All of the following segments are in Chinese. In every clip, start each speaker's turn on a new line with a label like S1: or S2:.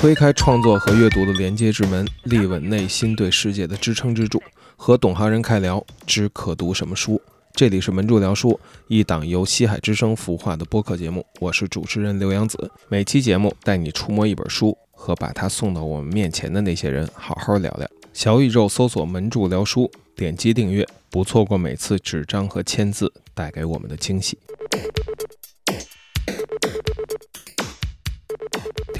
S1: 推开创作和阅读的连接之门，立稳内心对世界的支撑支柱，和懂行人开聊，知可读什么书。这里是门柱聊书，一档由西海之声孵化的播客节目。我是主持人刘洋子。每期节目带你触摸一本书，和把它送到我们面前的那些人好好聊聊。小宇宙搜索“门柱聊书”，点击订阅，不错过每次纸张和签字带给我们的惊喜。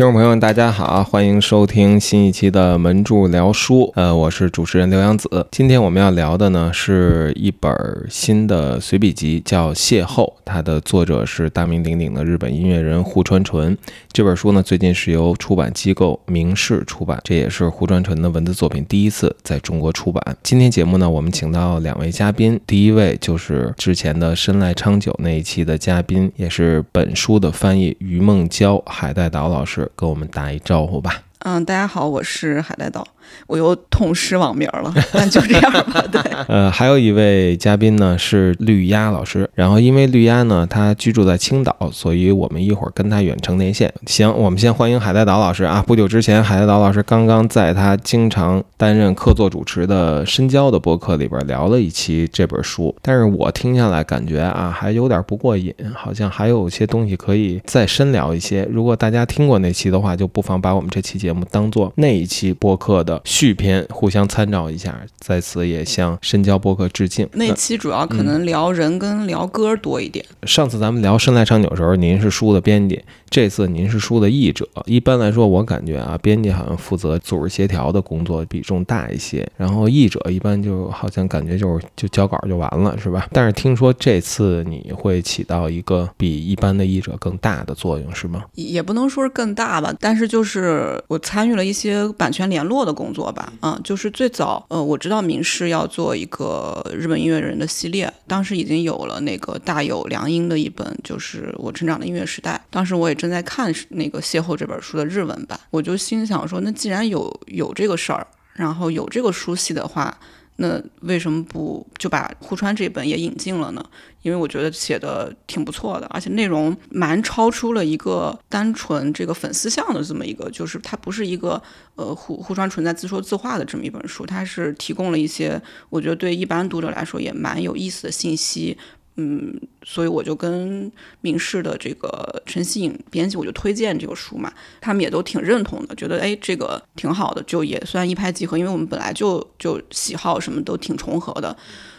S1: 听众朋友们，大家好，欢迎收听新一期的门柱聊书。呃，我是主持人刘洋子。今天我们要聊的呢，是一本新的随笔集，叫《邂逅》，它的作者是大名鼎鼎的日本音乐人胡传纯。这本书呢，最近是由出版机构明世出版，这也是胡传纯的文字作品第一次在中国出版。今天节目呢，我们请到两位嘉宾，第一位就是之前的深濑昌久那一期的嘉宾，也是本书的翻译于梦娇、海带岛老师。跟我们打一招呼吧。
S2: 嗯，大家好，我是海带岛。我又痛失网名了，但就这样吧。对，
S1: 呃，还有一位嘉宾呢是绿鸭老师，然后因为绿鸭呢他居住在青岛，所以我们一会儿跟他远程连线。行，我们先欢迎海带岛老师啊。不久之前，海带岛老师刚刚在他经常担任客座主持的深交的播客里边聊了一期这本书，但是我听下来感觉啊还有点不过瘾，好像还有些东西可以再深聊一些。如果大家听过那期的话，就不妨把我们这期节目当做那一期播客的。续篇互相参照一下，在此也向深交播客致敬。
S2: 那期主要可能聊人跟聊歌多一点。
S1: 上次咱们聊生态长久时候，您是书的编辑，这次您是书的译者。一般来说，我感觉啊，编辑好像负责组织协调的工作比重大一些，然后译者一般就好像感觉就是就交稿就完了，是吧？但是听说这次你会起到一个比一般的译者更大的作用，是吗？
S2: 也不能说是更大吧，但是就是我参与了一些版权联络的工作吧。嗯，就是最早，呃，我知道明世要做一个日本音乐人的系列，当时已经有了那个大有良音的一本，就是我成长的音乐时代。当时我也正在看那个《邂逅》这本书的日文版，我就心想说，那既然有有这个事儿，然后有这个书系的话。那为什么不就把户川这本也引进了呢？因为我觉得写的挺不错的，而且内容蛮超出了一个单纯这个粉丝向的这么一个，就是它不是一个呃户户川纯在自说自话的这么一本书，它是提供了一些我觉得对一般读者来说也蛮有意思的信息。嗯，所以我就跟明世的这个陈希颖编辑，我就推荐这个书嘛，他们也都挺认同的，觉得哎这个挺好的，就也算一拍即合，因为我们本来就就喜好什么都挺重合的，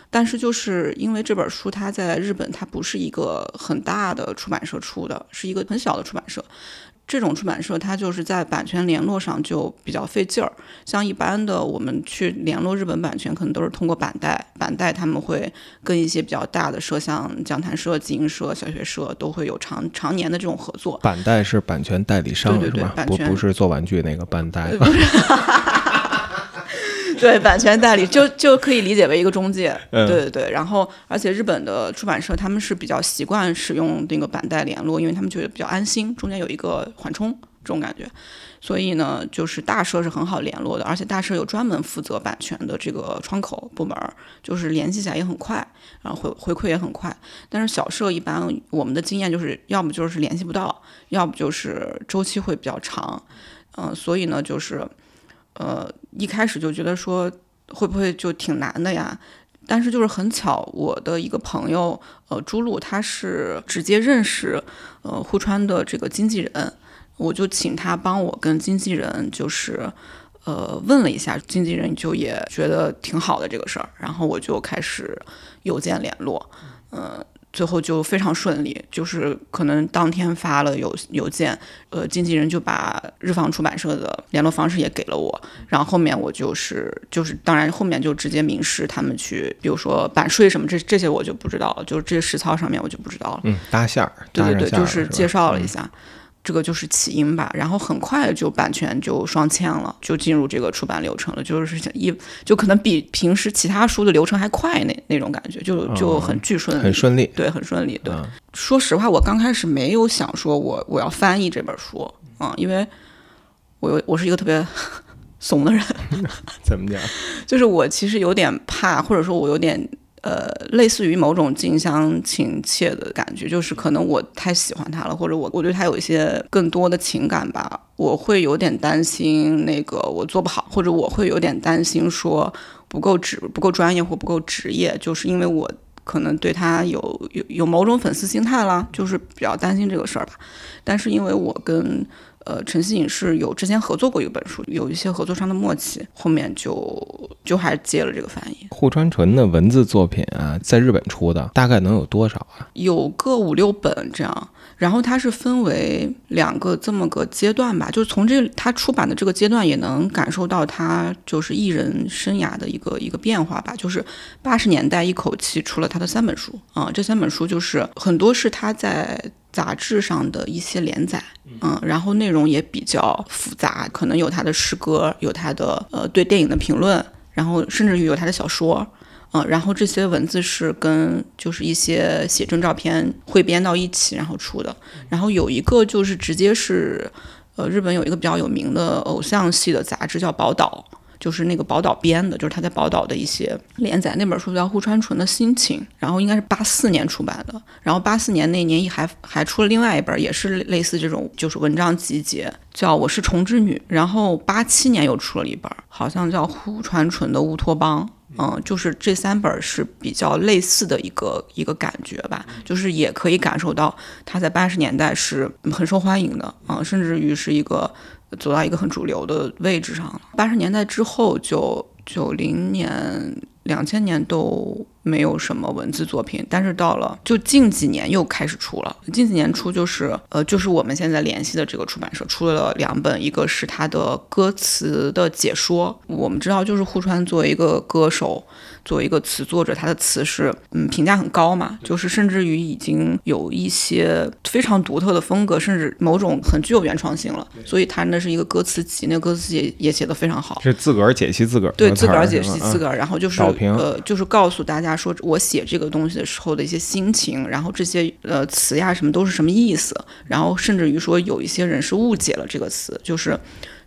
S2: 但是就是因为这本书它在日本它不是一个很大的出版社出的，是一个很小的出版社。这种出版社，它就是在版权联络上就比较费劲儿。像一般的，我们去联络日本版权，可能都是通过板带。板带他们会跟一些比较大的社，像讲谈社、集英社、小学社，都会有长常年的这种合作。
S1: 板带是版权代理商，
S2: 对对？
S1: 不不是做玩具那个版代。
S2: 对版权代理就就可以理解为一个中介，对对对。然后，而且日本的出版社他们是比较习惯使用那个版代联络，因为他们觉得比较安心，中间有一个缓冲这种感觉。所以呢，就是大社是很好联络的，而且大社有专门负责版权的这个窗口部门，就是联系起来也很快，然后回回馈也很快。但是小社一般我们的经验就是要么就是联系不到，要不就是周期会比较长。嗯，所以呢，就是。呃，一开始就觉得说会不会就挺难的呀？但是就是很巧，我的一个朋友，呃，朱露，他是直接认识呃户川的这个经纪人，我就请他帮我跟经纪人就是呃问了一下，经纪人就也觉得挺好的这个事儿，然后我就开始邮件联络，嗯。最后就非常顺利，就是可能当天发了邮邮件，呃，经纪人就把日方出版社的联络方式也给了我，然后后面我就是就是，当然后面就直接明示他们去，比如说版税什么这这些我就不知道了，就是这些实操上面我就不知道了。
S1: 嗯，搭线儿，
S2: 对对对，就
S1: 是
S2: 介绍了一下。这个就是起因吧，然后很快就版权就双签了，就进入这个出版流程了，就是一就可能比平时其他书的流程还快那那种感觉，就就很巨顺利，
S1: 很顺利，
S2: 对，很顺利。对，说实话，我刚开始没有想说我我要翻译这本书，嗯，因为我我是一个特别 怂的人，
S1: 怎么讲？
S2: 就是我其实有点怕，或者说我有点呃，类似于某种近乡情怯的感觉，就是可能我太喜欢他了，或者我我对他有一些更多的情感吧，我会有点担心那个我做不好，或者我会有点担心说不够职不够专业或不够职业，就是因为我可能对他有有有某种粉丝心态啦，就是比较担心这个事儿吧。但是因为我跟呃，晨曦影视有之前合作过一本书，有一些合作上的默契，后面就就还接了这个翻译。
S1: 户川纯的文字作品啊，在日本出的大概能有多少啊？
S2: 有个五六本这样，然后它是分为两个这么个阶段吧，就是从这他出版的这个阶段，也能感受到他就是艺人生涯的一个一个变化吧。就是八十年代一口气出了他的三本书啊，这三本书就是很多是他在。杂志上的一些连载，嗯，然后内容也比较复杂，可能有他的诗歌，有他的呃对电影的评论，然后甚至于有他的小说，嗯，然后这些文字是跟就是一些写真照片汇编到一起然后出的，然后有一个就是直接是，呃，日本有一个比较有名的偶像系的杂志叫宝岛。就是那个宝岛编的，就是他在宝岛的一些连载。那本书叫《户川纯的心情》，然后应该是八四年出版的。然后八四年那年还还出了另外一本，也是类似这种，就是文章集结，叫《我是虫之女》。然后八七年又出了一本，好像叫《户川纯的乌托邦》。嗯，就是这三本是比较类似的一个一个感觉吧，就是也可以感受到他在八十年代是很受欢迎的啊，甚至于是一个。走到一个很主流的位置上了。八十年代之后，就九零年、两千年都没有什么文字作品，但是到了就近几年又开始出了。近几年出就是呃，就是我们现在联系的这个出版社出了两本，一个是他的歌词的解说。我们知道，就是户川作为一个歌手。作为一个词作者，他的词是嗯评价很高嘛，就是甚至于已经有一些非常独特的风格，甚至某种很具有原创性了。所以他那是一个歌词集，那个歌词也也写的非常好，
S1: 是自个儿解析自个儿，
S2: 对自个儿解析自个儿，然后就是呃就是告诉大家说我写这个东西的时候的一些心情，然后这些呃词呀什么都是什么意思，然后甚至于说有一些人是误解了这个词，就是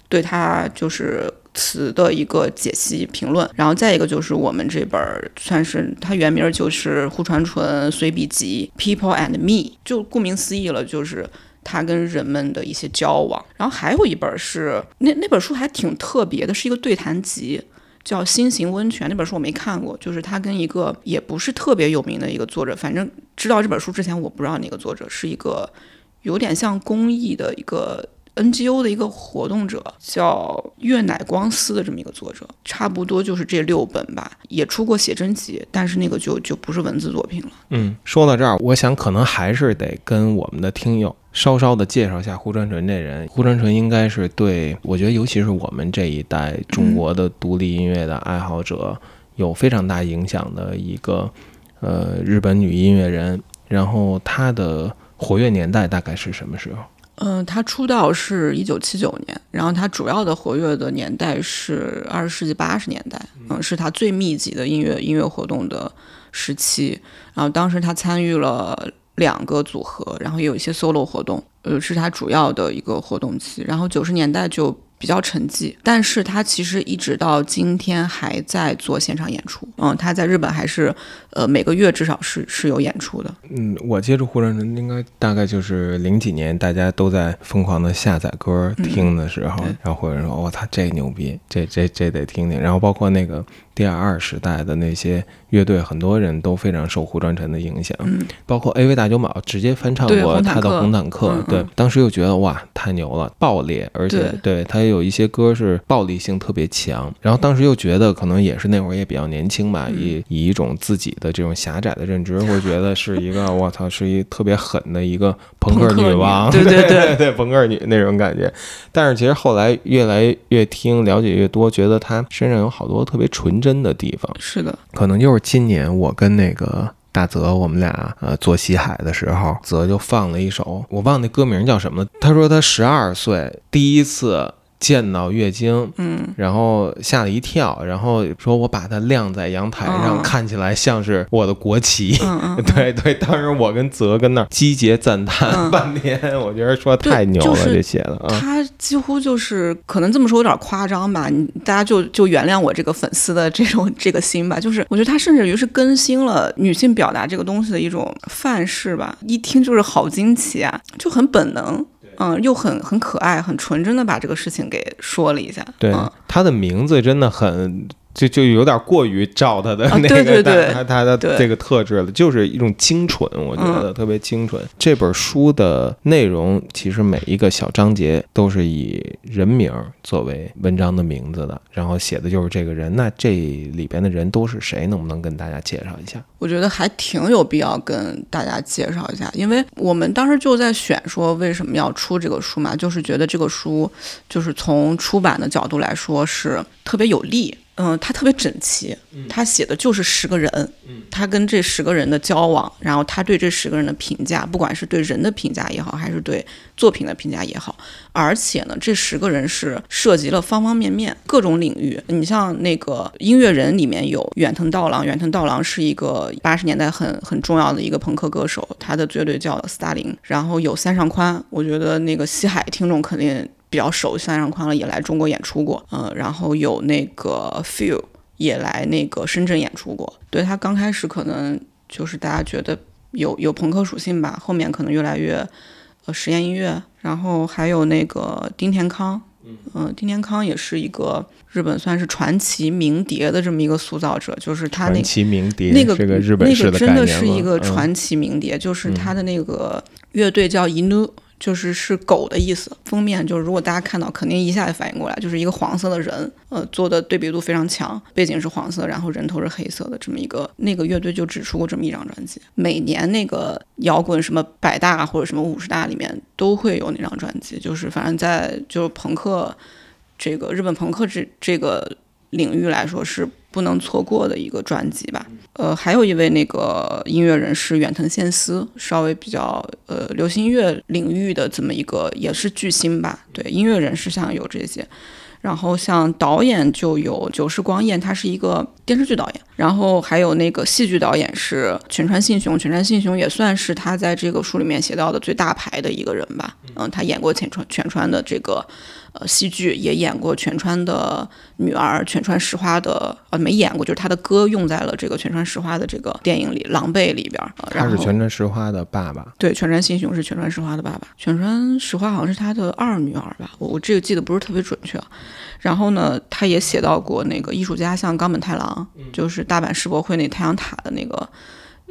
S2: 对他就是。词的一个解析评论，然后再一个就是我们这本算是它原名就是户川纯随笔集《People and Me》，就顾名思义了，就是他跟人们的一些交往。然后还有一本是那那本书还挺特别的，是一个对谈集，叫《新型温泉》。那本书我没看过，就是他跟一个也不是特别有名的一个作者，反正知道这本书之前我不知道那个作者是一个有点像公益的一个。NGO 的一个活动者叫月乃光司的这么一个作者，差不多就是这六本吧，也出过写真集，但是那个就就不是文字作品了。
S1: 嗯，说到这儿，我想可能还是得跟我们的听友稍稍的介绍一下胡传纯这人。胡传纯应该是对我觉得，尤其是我们这一代中国的独立音乐的爱好者有非常大影响的一个呃日本女音乐人。然后她的活跃年代大概是什么时候？
S2: 嗯，他出道是一九七九年，然后他主要的活跃的年代是二十世纪八十年代，嗯，是他最密集的音乐音乐活动的时期。然后当时他参与了两个组合，然后也有一些 solo 活动，呃，是他主要的一个活动期。然后九十年代就。比较沉寂，但是他其实一直到今天还在做现场演出。嗯，他在日本还是，呃，每个月至少是是有演出的。
S1: 嗯，我接触胡传纯应该大概就是零几年，大家都在疯狂的下载歌听的时候，然后有人说，我操，这牛逼，这这这得听听。然后包括那个。第二时代的那些乐队，很多人都非常受胡传臣的影响，嗯包括 A V 大久保直接翻唱过他的《红坦克》。对，当时又觉得哇，太牛了，爆裂，而且对他有一些歌是暴力性特别强。然后当时又觉得，可能也是那会儿也比较年轻吧，以以一种自己的这种狭窄的认知，会觉得是一个我操，是一特别狠的一个朋克女王，
S2: 对对
S1: 对 对，朋克女那种感觉。但是其实后来越来越听，了解越多，觉得她身上有好多特别纯。真的地方
S2: 是的，
S1: 可能就是今年我跟那个大泽，我们俩呃做西海的时候，泽就放了一首，我忘那歌名叫什么了。他说他十二岁第一次见到月经，
S2: 嗯，
S1: 然后吓了一跳，然后说我把它晾在阳台上，
S2: 嗯
S1: 看起来像是我的国旗。
S2: 嗯 嗯，
S1: 对对，当时我跟泽跟那儿击节赞叹
S2: 嗯
S1: 半天，我觉得说太牛了，
S2: 就是
S1: 这写的啊。
S2: 他几乎就是可能这么说有点夸张吧，你大家就就原谅我这个粉丝的这种 这个心吧。就是我觉得他甚至于是更新了女性表达这个东西的一种范式吧，一听就是好惊奇啊，就很本能。嗯，又很很可爱，很纯真的把这个事情给说了一下。
S1: 对
S2: 嗯，
S1: 他的名字真的很。就就有点过于照他的
S2: 啊
S1: 那个，
S2: 对对对
S1: 他他的这个特质了，就是一种清纯，我觉得特别清纯。这本书的内容其实每一个小章节都是以人名儿作为文章的名字的，然后写的就是这个人。那这里边的人都是谁？能不能跟大家介绍一下？
S2: 我觉得还挺有必要跟大家介绍一下，因为我们当时就在选说为什么要出这个书嘛，就是觉得这个书就是从出版的角度来说是特别有利。嗯，他特别整齐，他写的就是十个人，他跟这十个人的交往，然后他对这十个人的评价，不管是对人的评价也好，还是对作品的评价也好，而且呢，这十个人是涉及了方方面面各种领域。你像那个音乐人里面有远藤道郎，远藤道郎是一个八十年代很很重要的一个朋克歌手，他的乐队叫斯大林。然后有三上宽，我觉得那个西海听众肯定比较熟，三上宽了也来中国演出过，嗯、然后有那个 Feel 也来那个深圳演出过。对他刚开始可能就是大家觉得有有朋克属性吧，后面可能越来越呃实验音乐，然后还有那个丁田康，嗯、丁田康也是一个日本算是传奇名碟的这么一个塑造者，就是他那
S1: 传奇鸣笛
S2: 那个
S1: 日本式
S2: 那个真的是一个
S1: 嗯
S2: 传奇名碟，就是他的那个乐队叫 inu。就是是狗的意思，封面就是如果大家看到，肯定一下就反应过来，就是一个黄色的人，呃，做的对比度非常强，背景是黄色，然后人头是黑色的这么一个，那个乐队就只出过这么一张专辑。每年那个摇滚什么百大或者什么五十大里面都会有那张专辑，就是反正在就是朋克这个日本朋克这这个领域来说是不能错过的一个专辑吧。呃，还有一位那个音乐人是远藤宪司，稍微比较呃流行乐领域的这么一个也是巨星吧。对，音乐人是像有这些。然后像导演就有久石光彦，他是一个电视剧导演，然后还有那个戏剧导演是全川信雄，全川信雄也算是他在这个书里面写到的最大牌的一个人吧。嗯，他演过全川全川的这个呃戏剧，也演过全川的女儿全川石花的呃没演过，就是他的歌用在了这个全川石花的这个电影里《狼狈》里边儿。呃
S1: 他是全川石花的爸爸。
S2: 对，全川新雄是全川石花的爸爸，全川石花好像是他的二女儿吧，我我这个记得不是特别准确啊。然后呢，他也写到过那个艺术家，像冈本太郎，就是大阪世博会那太阳塔的那个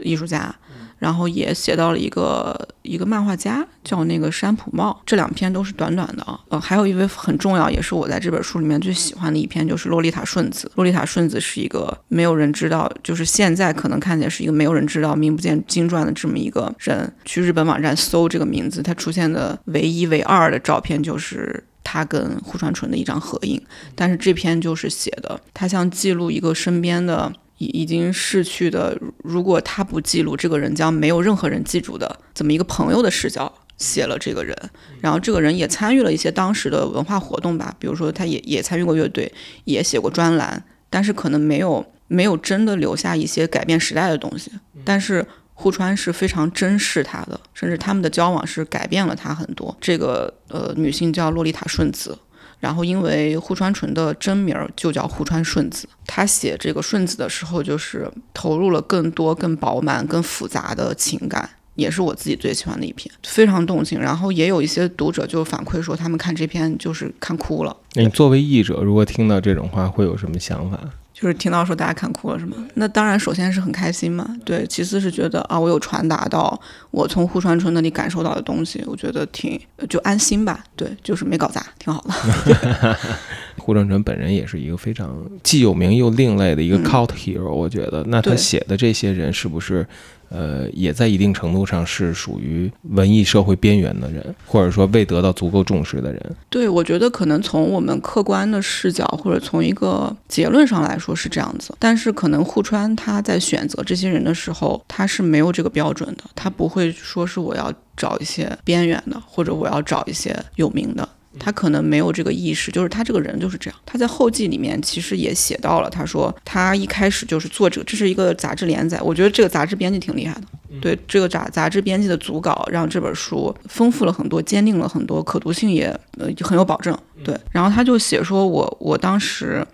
S2: 艺术家，然后也写到了一个一个漫画家叫那个山浦茂，这两篇都是短短的啊。呃，还有一位很重要，也是我在这本书里面最喜欢的一篇，就是洛丽塔顺子。洛丽塔顺子是一个没有人知道，就是现在可能看起来是一个没有人知道、名不见经传的这么一个人。去日本网站搜这个名字，他出现的唯一、唯二的照片就是。他跟户川纯的一张合影，但是这篇就是写的，他像记录一个身边的已已经逝去的，如果他不记录，这个人将没有任何人记住的这么一个朋友的视角写了这个人，然后这个人也参与了一些当时的文化活动吧，比如说他也也参与过乐队，也写过专栏，但是可能没有没有真的留下一些改变时代的东西，但是。户川是非常珍视他的，甚至他们的交往是改变了他很多。这个呃女性叫洛丽塔顺子，然后因为户川纯的真名儿就叫户川顺子，他写这个顺子的时候，就是投入了更多、更饱满、更复杂的情感。也是我自己最喜欢的一篇，非常动情。然后也有一些读者就反馈说，他们看这篇就是看哭了，
S1: 你作为译者，如果听到这种话，会有什么想法？
S2: 就是听到说大家看哭了是吗？那当然，首先是很开心嘛，对。其次是觉得啊，我有传达到我从户川春那里感受到的东西，我觉得挺就安心吧，对，就是没搞砸，挺好的。
S1: 户川春本人也是一个非常既有名又另类的一个
S2: 嗯
S1: cult hero，、我觉得。那他写的这些人是不是，呃，也在一定程度上是属于文艺社会边缘的人，或者说未得到足够重视的人？
S2: 对，我觉得可能从我们客观的视角或者从一个结论上来说是这样子，但是可能户川他在选择这些人的时候，他是没有这个标准的，他不会说是我要找一些边缘的，或者我要找一些有名的。他可能没有这个意识，就是他这个人就是这样。他在后记里面其实也写到了，他说他一开始就是作者，这是一个杂志连载，我觉得这个杂志编辑挺厉害的。对这个杂杂志编辑的组稿，让这本书丰富了很多，坚定了很多，可读性也呃很有保证。对，然后他就写说，我我当时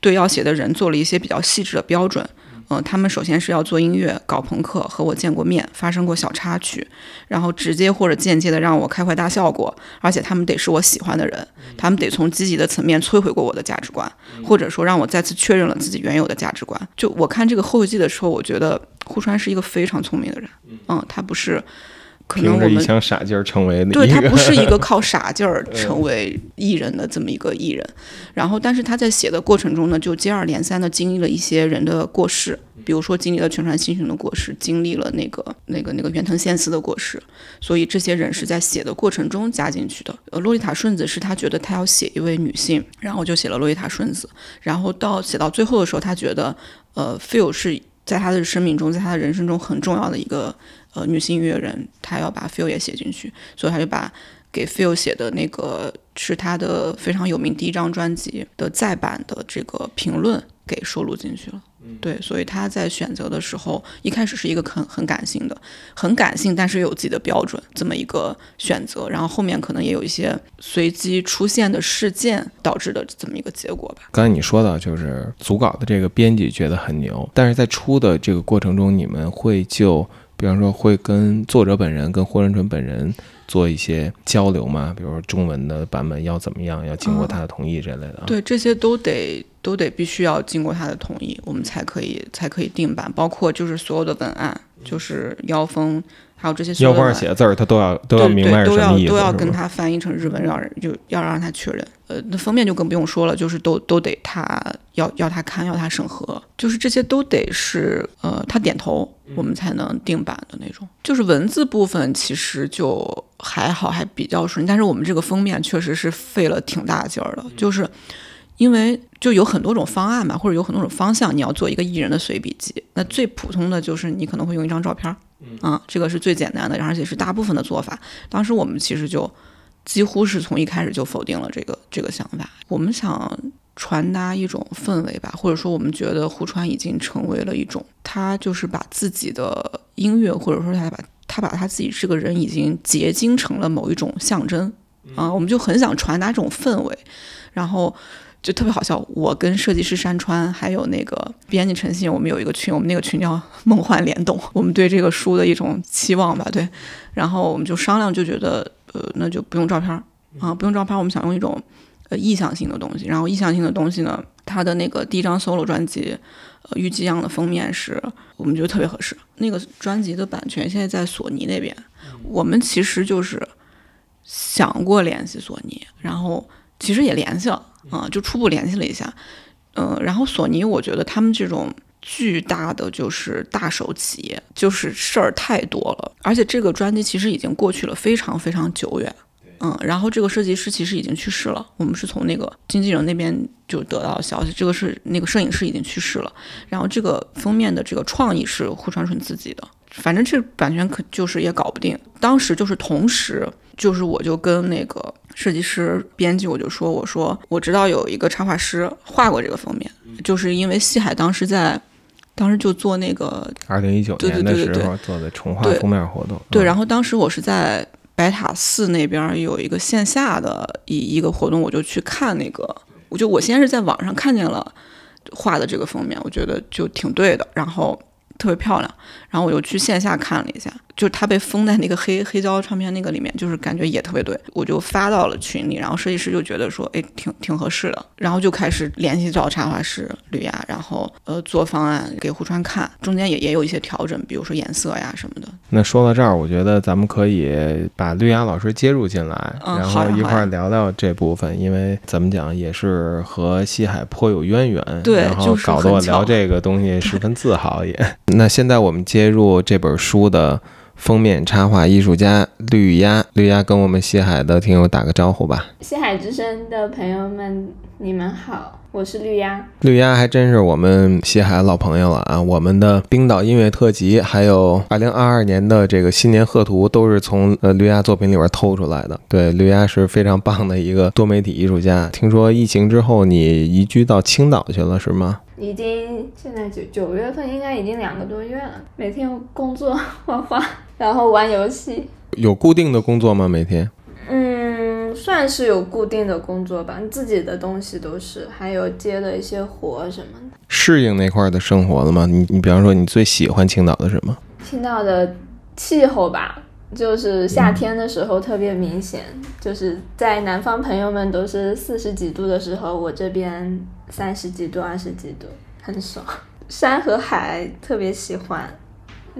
S2: 对要写的人做了一些比较细致的标准。嗯，他们首先是要做音乐、搞朋克，和我见过面，发生过小插曲，然后直接或者间接的让我开怀大笑过，而且他们得是我喜欢的人，他们得从积极的层面摧毁过我的价值观，或者说让我再次确认了自己原有的价值观。就我看这个后记的时候，我觉得户川是一个非常聪明的人，嗯，他不是。可能我们
S1: 一腔傻劲儿成为
S2: 对他不是一个 靠傻劲儿成为艺人的这么一个艺人，然后但是他在写的过程中呢，就接二连三的经历了一些人的过世，比如说经历了全川新雄的过世，经历了那个那个那个远藤宪司的过世，所以这些人是在写的过程中加进去的。呃，洛丽塔顺子是他觉得他要写一位女性，然后就写了洛丽塔顺子，然后到写到最后的时候，他觉得呃，feel 是在他的生命中，在他的人生中很重要的一个。呃，女性音乐人，她要把 Feel 也写进去，所以她就把给 Feel 写的那个是她的非常有名第一张专辑的再版的这个评论给收录进去了。对，所以他在选择的时候，一开始是一个很很感性的，很感性，但是有自己的标准这么一个选择，然后后面可能也有一些随机出现的事件导致的这么一个结果吧。
S1: 刚才你说的就是组稿的这个编辑觉得很牛，但是在出的这个过程中，你们会就。比方说，会跟作者本人、跟霍元淳本人做一些交流吗？比如说，中文的版本要怎么样，要经过他的同意之类的。
S2: 对，这些都得都得必须要经过他的同意，我们才可以才可以定版。包括就是所有的文案，就是腰封。还有这些，
S1: 腰封写的字儿，他都要都要明白
S2: 是什么
S1: 意思，
S2: 都要跟他翻译成日文，让人就要让他确认。呃，那封面就更不用说了，就是都都得他要要他看，要他审核，就是这些都得是呃他点头，我们才能定版的那种。就是文字部分其实就还好，还比较顺，但是我们这个封面确实是费了挺大劲儿的，就是因为就有很多种方案嘛，或者有很多种方向，你要做一个艺人的随笔集，那最普通的就是你可能会用一张照片。啊，这个是最简单的，而且是大部分的做法。当时我们其实就几乎是从一开始就否定了这个这个想法。我们想传达一种氛围吧，或者说我们觉得胡川已经成为了一种，他就是把自己的音乐，或者说他把他把他自己这个人已经结晶成了某一种象征啊。我们就很想传达这种氛围，然后。就特别好笑，我跟设计师山川还有那个编辑陈信，我们有一个群，我们那个群叫“梦幻联动”，我们对这个书的一种期望吧，对。然后我们就商量，就觉得，呃，那就不用照片儿啊，不用照片儿，我们想用一种呃意向性的东西。然后意向性的东西呢，它的那个第一张 solo 专辑，呃，预计样的封面是我们觉得特别合适。那个专辑的版权现在在索尼那边，我们其实就是想过联系索尼，然后其实也联系了。啊，就初步联系了一下，嗯，然后索尼，我觉得他们这种巨大的就是大手企业，就是事儿太多了，而且这个专辑其实已经过去了非常非常久远，嗯，然后这个设计师其实已经去世了，我们是从那个经纪人那边就得到消息，这个是那个摄影师已经去世了，然后这个封面的这个创意是胡传纯自己的，反正这版权可就是也搞不定，当时就是同时。就是我就跟那个设计师、编辑，我就说，我说我知道有一个插画师画过这个封面，就是因为西海当时在，当时就做那个
S1: 二零一九年的时候做的重画封面活动。
S2: 对，然后当时我是在白塔寺那边有一个线下的一一个活动，我就去看那个，我就我先是在网上看见了画的这个封面，我觉得就挺对的，然后特别漂亮，然后我又去线下看了一下。就是他被封在那个黑黑胶唱片那个里面，就是感觉也特别对，我就发到了群里，然后设计师就觉得说，哎，挺挺合适的，然后就开始联系找插画师吕亚，然后呃做方案给胡川看，中间也也有一些调整，比如说颜色呀什么的。
S1: 那说到这儿，我觉得咱们可以把绿亚老师接入进来，然后一块聊聊这部分，因为怎么讲也是和西海颇有渊源，
S2: 对，
S1: 然后搞得我聊这个东西十分自豪也。那现在我们接入这本书的。封面插画艺术家绿鸭，绿鸭跟我们西海的听友打个招呼吧。
S3: 西海之声的朋友们，你们好，我是绿鸭。
S1: 绿鸭还真是我们西海老朋友了啊！我们的冰岛音乐特辑，还有二零二二年的这个新年贺图，都是从呃绿鸭作品里边偷出来的。对，绿鸭是非常棒的一个多媒体艺术家。听说疫情之后你移居到青岛去了，是吗？
S3: 已经现在九九月份，应该已经两个多月了。每天工作 画画，然后玩游戏。
S1: 有固定的工作吗？每天？
S3: 嗯，算是有固定的工作吧。自己的东西都是，还有接的一些活什么的。
S1: 适应那块的生活了吗？你你比方说，你最喜欢青岛的什么？
S3: 青岛的气候吧，就是夏天的时候特别明显，就是在南方朋友们都是四十几度的时候，我这边三十几度、二十几度，很爽。山和海特别喜欢，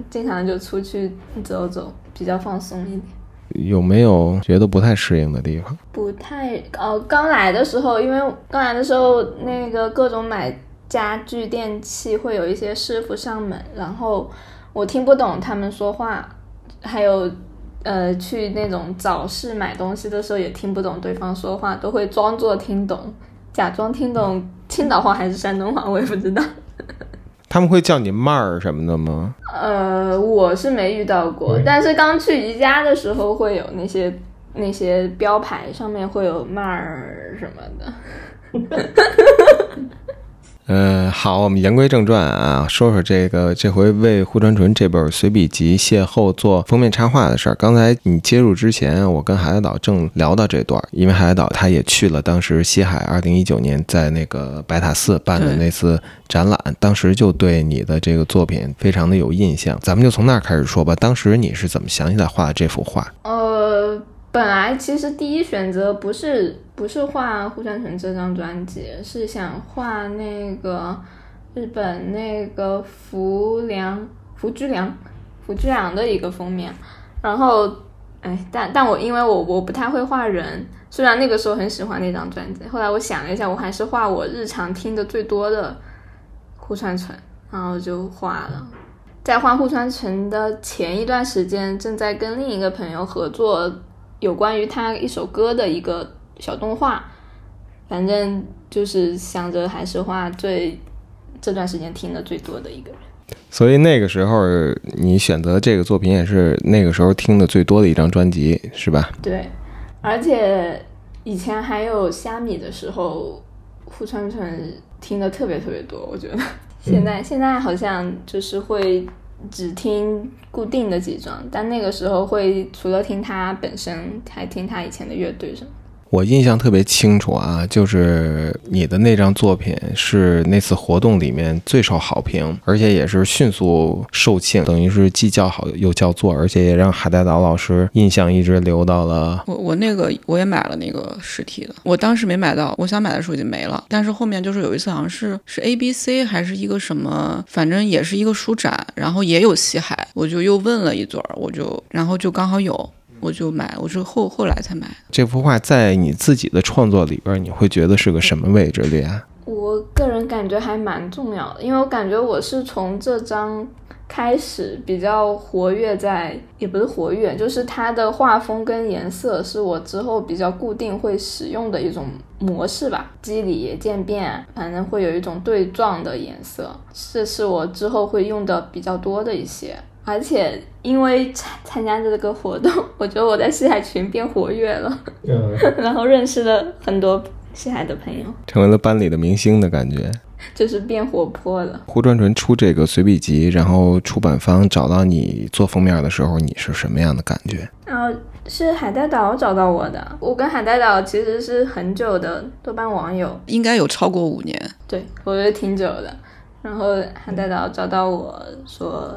S3: 经常就出去走走，比较放松一点。
S1: 有没有觉得不太适应的地方？
S3: 不太呃，刚来的时候，因为刚来的时候那个各种买家具电器会有一些师傅上门，然后我听不懂他们说话，还有呃去那种早市买东西的时候也听不懂对方说话，都会装作听懂，假装听懂青岛话还是山东话，我也不知道。
S1: 他们会叫你妹儿什么的吗？
S3: 呃，我是没遇到过，但是刚去宜家的时候会有那些那些标牌，上面会有 m a r 什么的。
S1: 嗯，好，我们言归正传啊，说说这个这回为胡传纯这本随笔集邂逅做封面插画的事儿。刚才你接入之前，我跟海海岛正聊到这段，因为海海岛他也去了当时西海二零一九年在那个白塔寺办的那次展览，当时就对你的这个作品非常的有印象。咱们就从那儿开始说吧，当时你是怎么想起来画的这幅画？
S3: 呃。本来其实第一选择不是不是画户川纯这张专辑，是想画那个日本那个福良福居良福居良的一个封面。然后，哎，但但我因为我我不太会画人，虽然那个时候很喜欢那张专辑，后来我想了一下，我还是画我日常听的最多的户川纯，然后就画了。在画户川纯的前一段时间，正在跟另一个朋友合作。有关于他一首歌的一个小动画，反正就是想着还是画最这段时间听的最多的一个人。
S1: 所以那个时候你选择这个作品也是那个时候听的最多的一张专辑，是吧？
S3: 对，而且以前还有虾米的时候，户川纯听的特别特别多，我觉得 现在现在好像就是会。只听固定的几张，但那个时候会除了听他本身，还听他以前的乐队什么。
S1: 我印象特别清楚啊，就是你的那张作品是那次活动里面最受好评，而且也是迅速售罄，等于是既叫好又叫座，而且也让海带岛老师印象一直留到了。
S2: 我我那个我也买了那个实体的，我当时没买到，我想买的时候已经没了。但是后面就是有一次好像是是 A B C 还是一个什么，反正也是一个书展，然后也有西海，我就又问了一嘴，我就然后就刚好有。我就买，我是后后来才买。
S1: 这幅画在你自己的创作里边，你会觉得是个什么位置？里啊？
S3: 我个人感觉还蛮重要的，因为我感觉我是从这张开始比较活跃在，也不是活跃，就是它的画风跟颜色是我之后比较固定会使用的一种模式吧。肌理渐变，反正会有一种对撞的颜色，这是我之后会用的比较多的一些。而且因为参参加这个活动，我觉得我在西海群变活跃了，然后认识了很多西海的朋友，
S1: 成为了班里的明星的感觉，
S3: 就是变活泼了。
S1: 胡传纯出这个随笔集，然后出版方找到你做封面的时候，你是什么样的感觉？
S3: 然后是海带岛找到我的，我跟海带岛其实是很久的豆瓣网友，
S2: 应该有超过五年，
S3: 对我觉得挺久的。然后韩代导找到我说。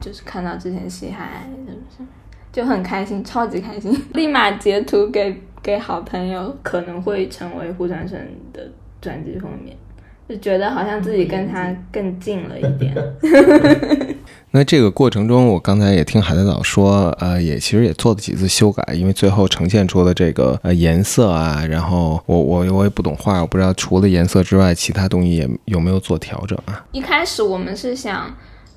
S3: 就是看到之前西海是不是就很开心，超级开心，立马截图给给好朋友，可能会成为胡传纯的专辑封面，就觉得好像自己跟他更近了一点。
S1: 那这个过程中，我刚才也听海带岛说，呃，也其实也做了几次修改，因为最后呈现出的这个呃颜色啊，然后我我我也不懂画，我不知道除了颜色之外，其他东西也有没有做调整啊？
S3: 一开始我们是想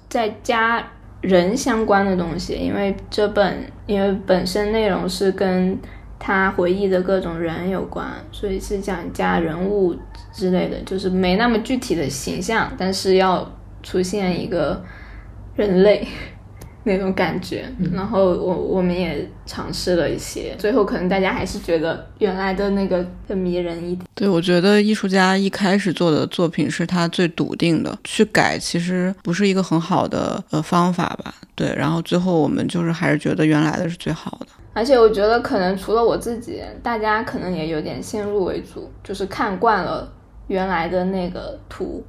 S3: 再加。人相关的东西，因为这本因为本身内容是跟他回忆的各种人有关，所以是想加人物之类的，就是没那么具体的形象，但是要出现一个人类。那种感觉，然后我我们也尝试了一些，最后可能大家还是觉得原来的那个更迷人一点。
S2: 对，我觉得艺术家一开始做的作品是他最笃定的，去改其实不是一个很好的呃方法吧。对，然后最后我们就是还是觉得原来的是最好的。
S3: 而且我觉得可能除了我自己，大家可能也有点先入为主，就是看惯了原来的那个图。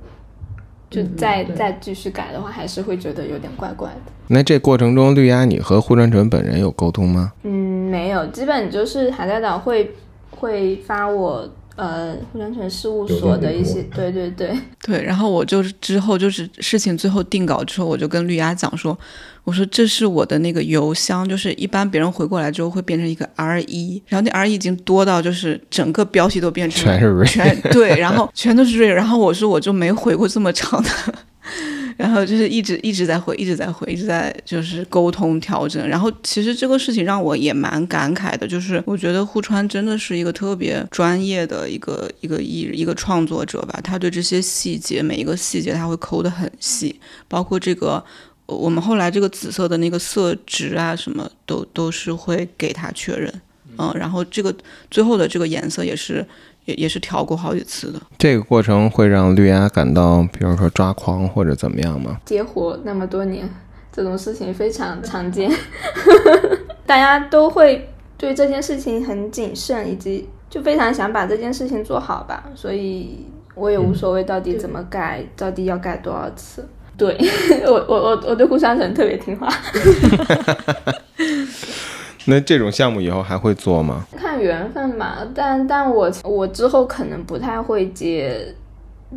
S3: 就再再继续改的话，还是会觉得有点怪怪的。
S1: 那这过程中，绿鸭你和胡传纯本人有沟通吗？
S3: 嗯，没有，基本就是海带岛会会发我。呃，互联城事务所的一些，对对对
S2: 对，然后我就之后就是事情最后定稿之后，我就跟绿鸭讲说，我说这是我的那个邮箱，就是一般别人回过来之后会变成一个 R 一，然后那 R 一已经多到就是整个标题都变成
S1: 全是
S2: 全对，然后全都是瑞，然后我说我就没回过这么长的。然后就是一直一直在回，一直在回，一直在就是沟通调整。然后其实这个事情让我也蛮感慨的，就是我觉得户川真的是一个特别专业的一个一个艺一个创作者吧。他对这些细节每一个细节他会抠得很细，包括这个我们后来这个紫色的那个色值啊，什么都都是会给他确认。嗯，然后这个最后的这个颜色也是。也也是调过好几次的，
S1: 这个过程会让绿芽感到，比如说抓狂或者怎么样吗？
S3: 接活那么多年，这种事情非常常见，大家都会对这件事情很谨慎，以及就非常想把这件事情做好吧，所以我也无所谓到底怎么改，到底要改多少次。对 我我我我对顾商城特别听话。
S1: 那这种项目以后还会做吗？
S3: 看缘分吧，但但我我之后可能不太会接，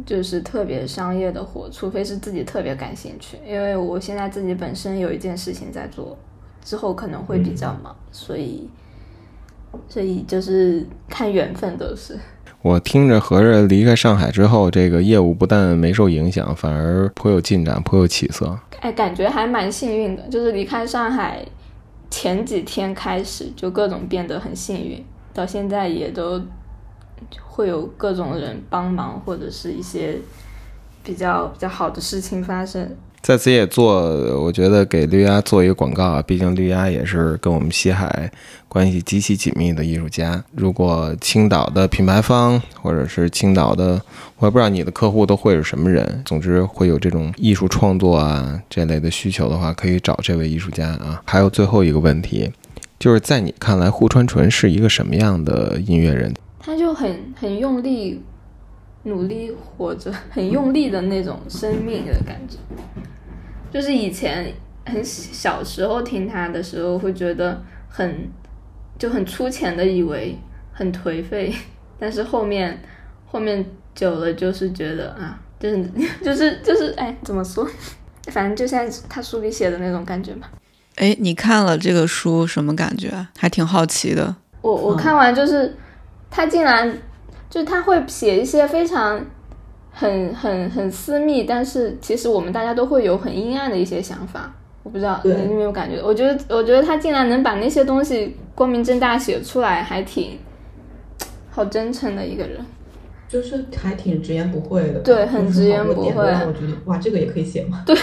S3: 就是特别商业的活，除非是自己特别感兴趣。因为我现在自己本身有一件事情在做，之后可能会比较忙，所以所以就是看缘分都是。
S1: 我听着，合着离开上海之后，这个业务不但没受影响，反而颇有进展，颇有起色。
S3: 哎，感觉还蛮幸运的，就是离开上海。前几天开始就各种变得很幸运，到现在也都会有各种人帮忙或者是一些比较比较好的事情发生。
S1: 在此也做，我觉得给绿鸭做一个广告啊，毕竟绿鸭也是跟我们西海关系极其紧密的艺术家。如果青岛的品牌方或者是青岛的，我也不知道你的客户都会是什么人，总之会有这种艺术创作啊这类的需求的话，可以找这位艺术家啊。还有最后一个问题，就是在你看来，户川纯是一个什么样的音乐人？
S3: 他就很很用力。努力活着，很用力的那种生命的感觉，就是以前很小时候听他的时候，会觉得很就很粗浅的以为很颓废，但是后面后面久了就是觉得啊，就是 就是就是哎，怎么说？反正就像他书里写的那种感觉嘛。
S2: 哎，你看了这个书什么感觉？还挺好奇的。
S3: 我我看完就是他竟然。就他会写一些非常很很很私密，但是其实我们大家都会有很阴暗的一些想法。我不知道你有没有感觉？我觉得我觉得他竟然能把那些东西光明正大写出来，还挺好真诚的一个人，
S4: 就是还挺直言不讳的。
S3: 对，很直言不讳。
S4: 我觉得哇，这个也可以写吗？
S3: 对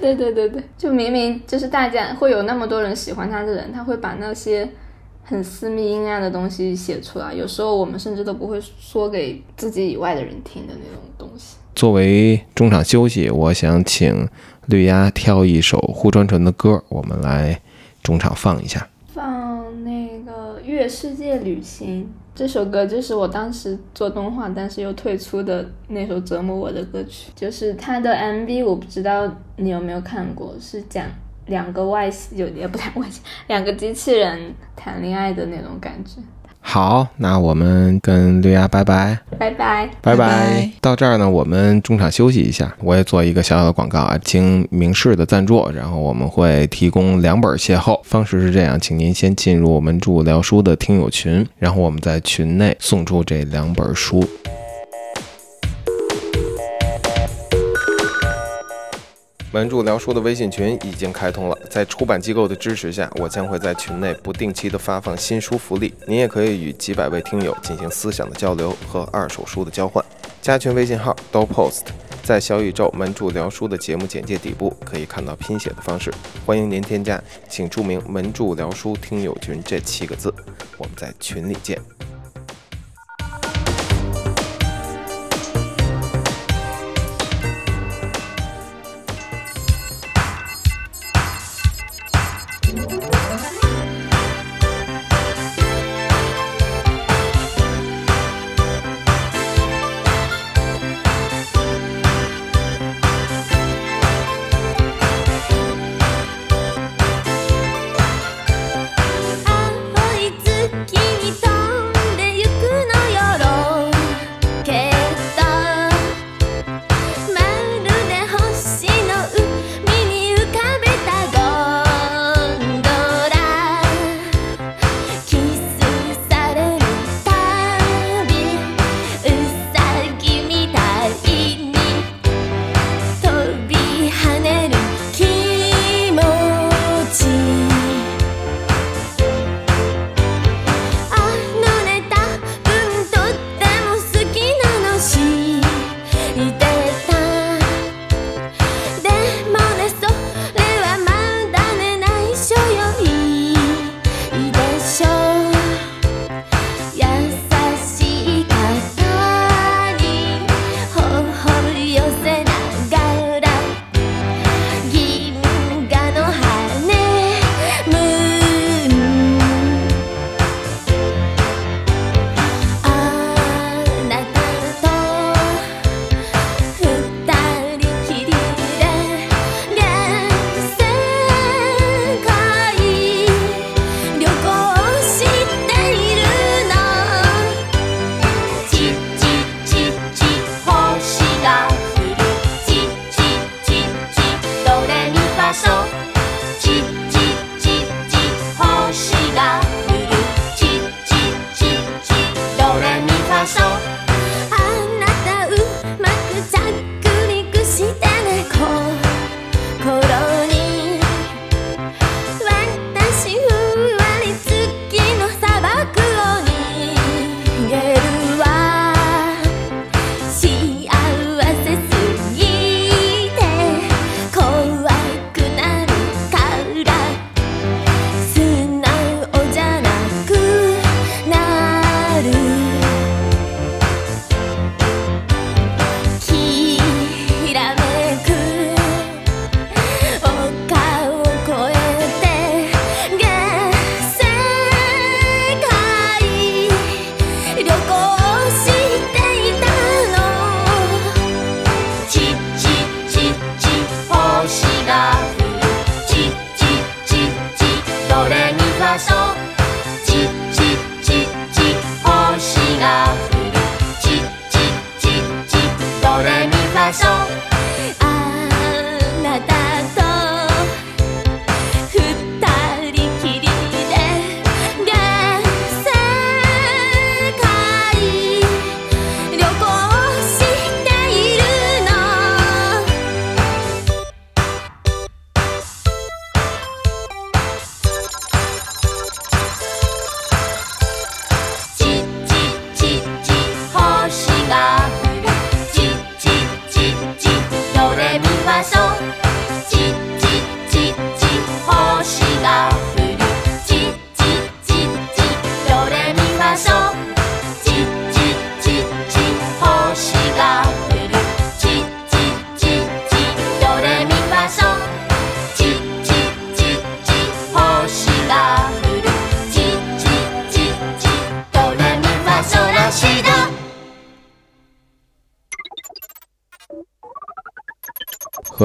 S3: 对对对对，就明明就是大家会有那么多人喜欢他的人，他会把那些。很私密阴暗的东西写出来，有时候我们甚至都不会说给自己以外的人听的那种东西。
S1: 作为中场休息，我想请绿鸭挑一首户川纯的歌，我们来中场放一下。
S3: 放那个《月世界旅行》这首歌，就是我当时做动画但是又退出的那首折磨我的歌曲。就是它的 MV，我不知道你有没有看过，是讲。两个外星有也不太外星，两个机器人谈恋爱的那种感觉。
S1: 好，那我们跟绿芽拜拜，
S3: 拜拜，
S1: 拜拜。到这儿呢，我们中场休息一下。我也做一个小小的广告啊，请明世的赞助，然后我们会提供两本邂逅。方式是这样，请您先进入我们住聊书的听友群，然后我们在群内送出这两本书。门柱聊书的微信群已经开通了，在出版机构的支持下，我将会在群内不定期的发放新书福利，您也可以与几百位听友进行思想的交流和二手书的交换。
S5: 加群微信号 do post，在小宇宙门柱聊书的节目简介底部可以看到拼写的方式，欢迎您添加，请注明“门柱聊书听友群”这七个字，我们在群里见。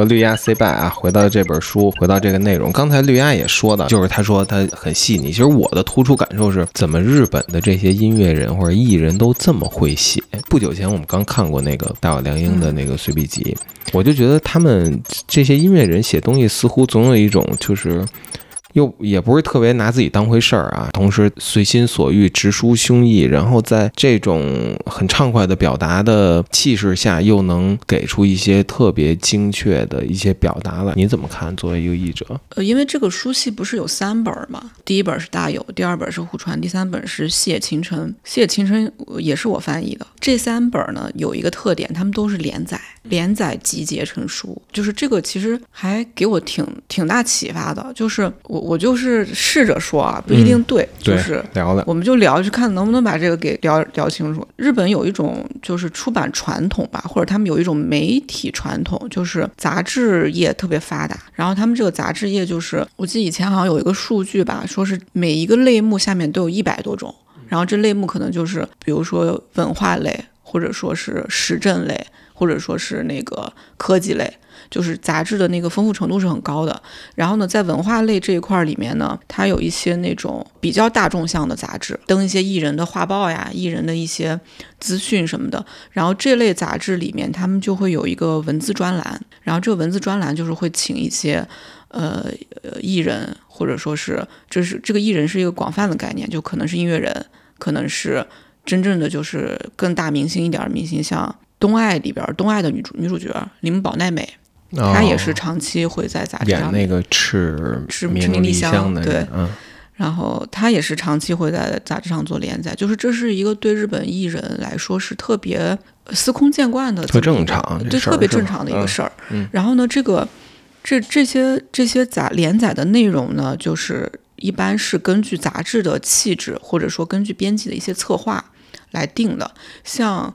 S5: 和绿鸭 say bye 啊，回到这本书，回到这个内容。刚才绿鸭也说的，就是他说他很细腻。其实我的突出感受是，怎么日本的这些音乐人或者艺人都这么会写？不久前我们刚看过那个大岛良英的那个随笔集，我就觉得他们这些音乐人写东西似乎总有一种就是。又也不是特别拿自己当回事儿啊，同时随心所欲、直抒胸臆，然后在这种很畅快的表达的气势下，又能给出一些特别精确的一些表达来。你怎么看？作为一个译者，
S2: 呃，因为这个书系不是有三本儿嘛，第一本是大友，第二本是户川，第三本是谢青春。谢青春呃也是我翻译的，这三本呢有一个特点，他们都是连载，连载集结成书，就是这个其实还给我挺挺大启发的。就是我我就是试着说啊，不一定对，就是
S1: 聊聊，
S2: 我们就聊，就看能不能把这个给聊聊清楚。日本有一种就是出版传统吧，或者他们有一种媒体传统，就是杂志业特别发达。然后他们这个杂志业就是，我记得以前好像有一个数据吧，说是每一个类目下面都有一百多种，然后这类目可能就是比如说文化类，或者说是时政类，或者说是那个科技类。就是杂志的那个丰富程度是很高的，然后呢，在文化类这一块里面呢，它有一些那种比较大众向的杂志，登一些艺人的画报呀、艺人的一些资讯什么的。然后这类杂志里面，他们就会有一个文字专栏，然后这个文字专栏就是会请一些呃呃艺人，或者说是这是这个艺人是一个广泛的概念，就可能是音乐人，可能是真正的就是更大明星一点的明星，像东爱里边东爱的女主女主角铃木保奈美。她也是
S1: 哦
S2: 长期会在杂志上面
S1: 演那个赤
S2: 赤
S1: 名
S2: 赤名莉香
S1: 香的
S2: 对
S1: 嗯，
S2: 然后他也是长期会在杂志上做连载，就是这是一个对日本艺人来说是特别呃司空见惯的
S1: 特正常这
S2: 对，特别正常的一个
S1: 嗯
S2: 事儿。
S1: 嗯
S2: 然后呢，这个这这些这些杂连载的内容呢，就是一般是根据杂志的气质，或者说根据编辑的一些策划来定的，像。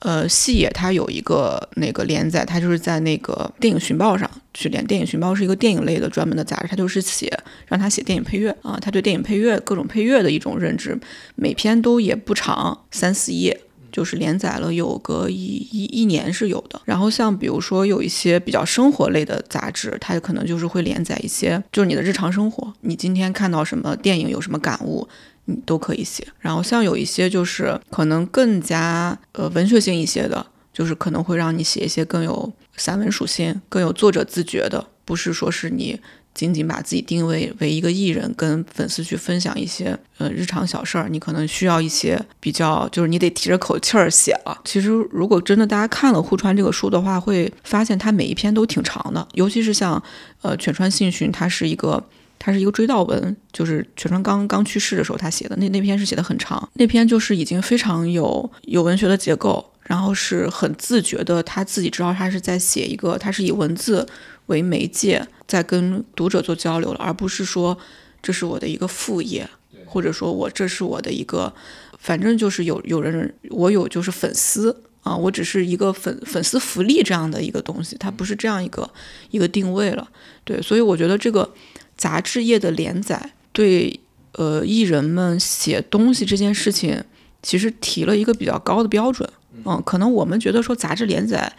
S2: 呃，细野它有一个那个连载，它就是在那个电影寻报上去连。电影寻报是一个电影类的专门的杂志，它就是写让他写电影配乐啊，他对电影配乐各种配乐的一种认知，每篇都也不长，三四页。就是连载了有个一一一年是有的，然后像比如说有一些比较生活类的杂志，它可能就是会连载一些，就是你的日常生活，你今天看到什么电影有什么感悟，你都可以写。然后像有一些就是可能更加呃文学性一些的，就是可能会让你写一些更有散文属性、更有作者自觉的，不是说是你仅仅把自己定位为一个艺人，跟粉丝去分享一些呃日常小事儿，你可能需要一些比较，就是你得提着口气儿写了。其实如果真的大家看了户川这个书的话，会发现它每一篇都挺长的，尤其是像呃犬川信训，它是一个。它是一个追悼文，就是全川刚刚去世的时候他写的那那篇是写的很长，那篇就是已经非常有有文学的结构，然后是很自觉的，他自己知道他是在写一个，他是以文字为媒介在跟读者做交流了，而不是说这是我的一个副业，或者说我这是我的一个，反正就是有有人我有就是粉丝啊，我只是一个粉粉丝福利这样的一个东西，它不是这样一个一个定位了，对，所以我觉得这个杂志业的连载对呃艺人们写东西这件事情，其实提了一个比较高的标准，嗯，可能我们觉得说杂志连载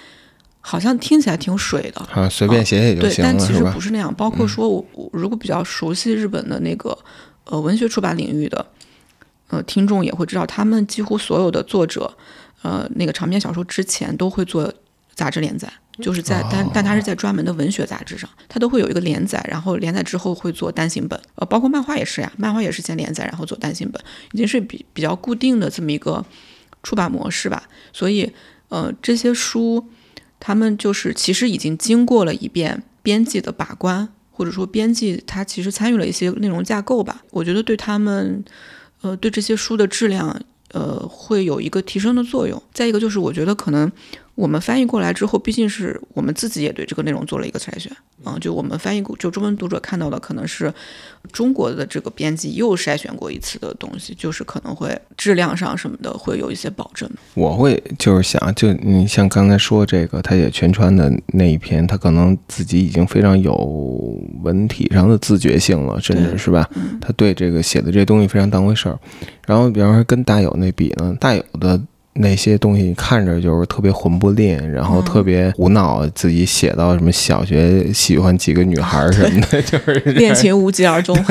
S2: 好像听起来挺水的，
S1: 啊，随便写写就
S2: 对，
S1: 行了，
S2: 但其实不？是那样。包括说我，我如果比较熟悉日本的那个呃文学出版领域的呃听众也会知道，他们几乎所有的作者，呃，那个长篇小说之前都会做杂志连载，就是在、但但它是在专门的文学杂志上，它都会有一个连载，然后连载之后会做单行本，呃，包括漫画也是呀，漫画也是先连载，然后做单行本，已经是比比较固定的这么一个出版模式吧。所以，呃，这些书。他们就是其实已经经过了一遍编辑的把关，或者说编辑他其实参与了一些内容架构吧。我觉得对他们，呃，对这些书的质量，呃，会有一个提升的作用。再一个就是，我觉得可能我们翻译过来之后，毕竟是我们自己也对这个内容做了一个筛选，啊、就我们翻译过，就中文读者看到的可能是中国的这个编辑又筛选过一次的东西，就是可能会质量上什么的会有一些保证。
S1: 我会就是想，就你像刚才说这个，他写全川的那一篇，他可能自己已经非常有文体上的自觉性了，甚至是吧？他对这个写的这东西非常当回事儿。然后，比方说跟大有那比呢，大有的。那些东西看着就是特别混不吝，然后
S2: 嗯
S1: 特别胡闹，自己写到什么小学喜欢几个女孩儿什么的，就是
S2: 恋情无疾而终。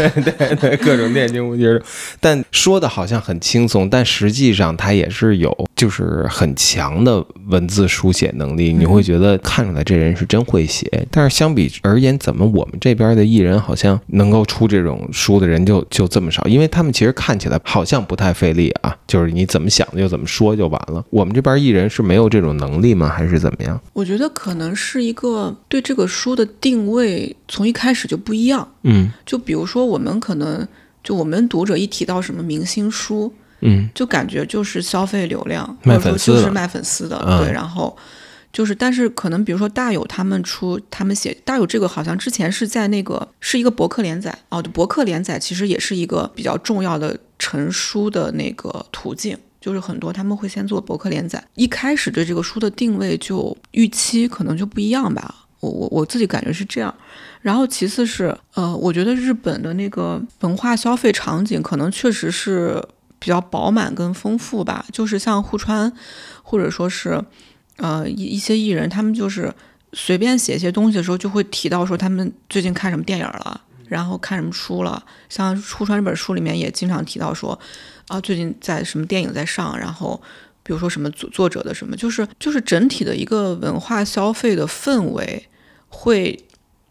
S1: 对各种恋情无疾而终，但说的好像很轻松，但实际上他也是有就是很强的文字书写能力，你会觉得看出来这人是真会写。但是相比而言，怎么我们这边的艺人好像能够出这种书的人就就这么少？因为他们其实看起来好像不太费力啊，就是你怎么想就怎么说就完了。我们这边艺人是没有这种能力吗？还是怎么样？
S2: 我觉得可能是一个对这个书的定位从一开始就不一样。
S1: 嗯
S2: 就比如说，我们可能就我们读者一提到什么明星书，
S1: 嗯
S2: 就感觉就是消费流量，
S1: 卖
S2: 或者说
S1: 粉丝的
S2: 就是卖粉丝的，
S1: 嗯
S2: 对，然后。就是，但是可能比如说大有他们出，他们写大有这个好像之前是在那个是一个博客连载哦，对，博客连载其实也是一个比较重要的成书的那个途径，就是很多他们会先做博客连载，一开始对这个书的定位就预期可能就不一样吧，我我我自己感觉是这样。然后其次是呃，我觉得日本的那个文化消费场景可能确实是比较饱满跟丰富吧，就是像户川或者说是。呃，一一些艺人，他们就是随便写一些东西的时候，就会提到说他们最近看什么电影了，然后看什么书了。像《出川》这本书里面也经常提到说，啊，最近在什么电影在上，然后比如说什么作作者的什么，就是就是整体的一个文化消费的氛围，会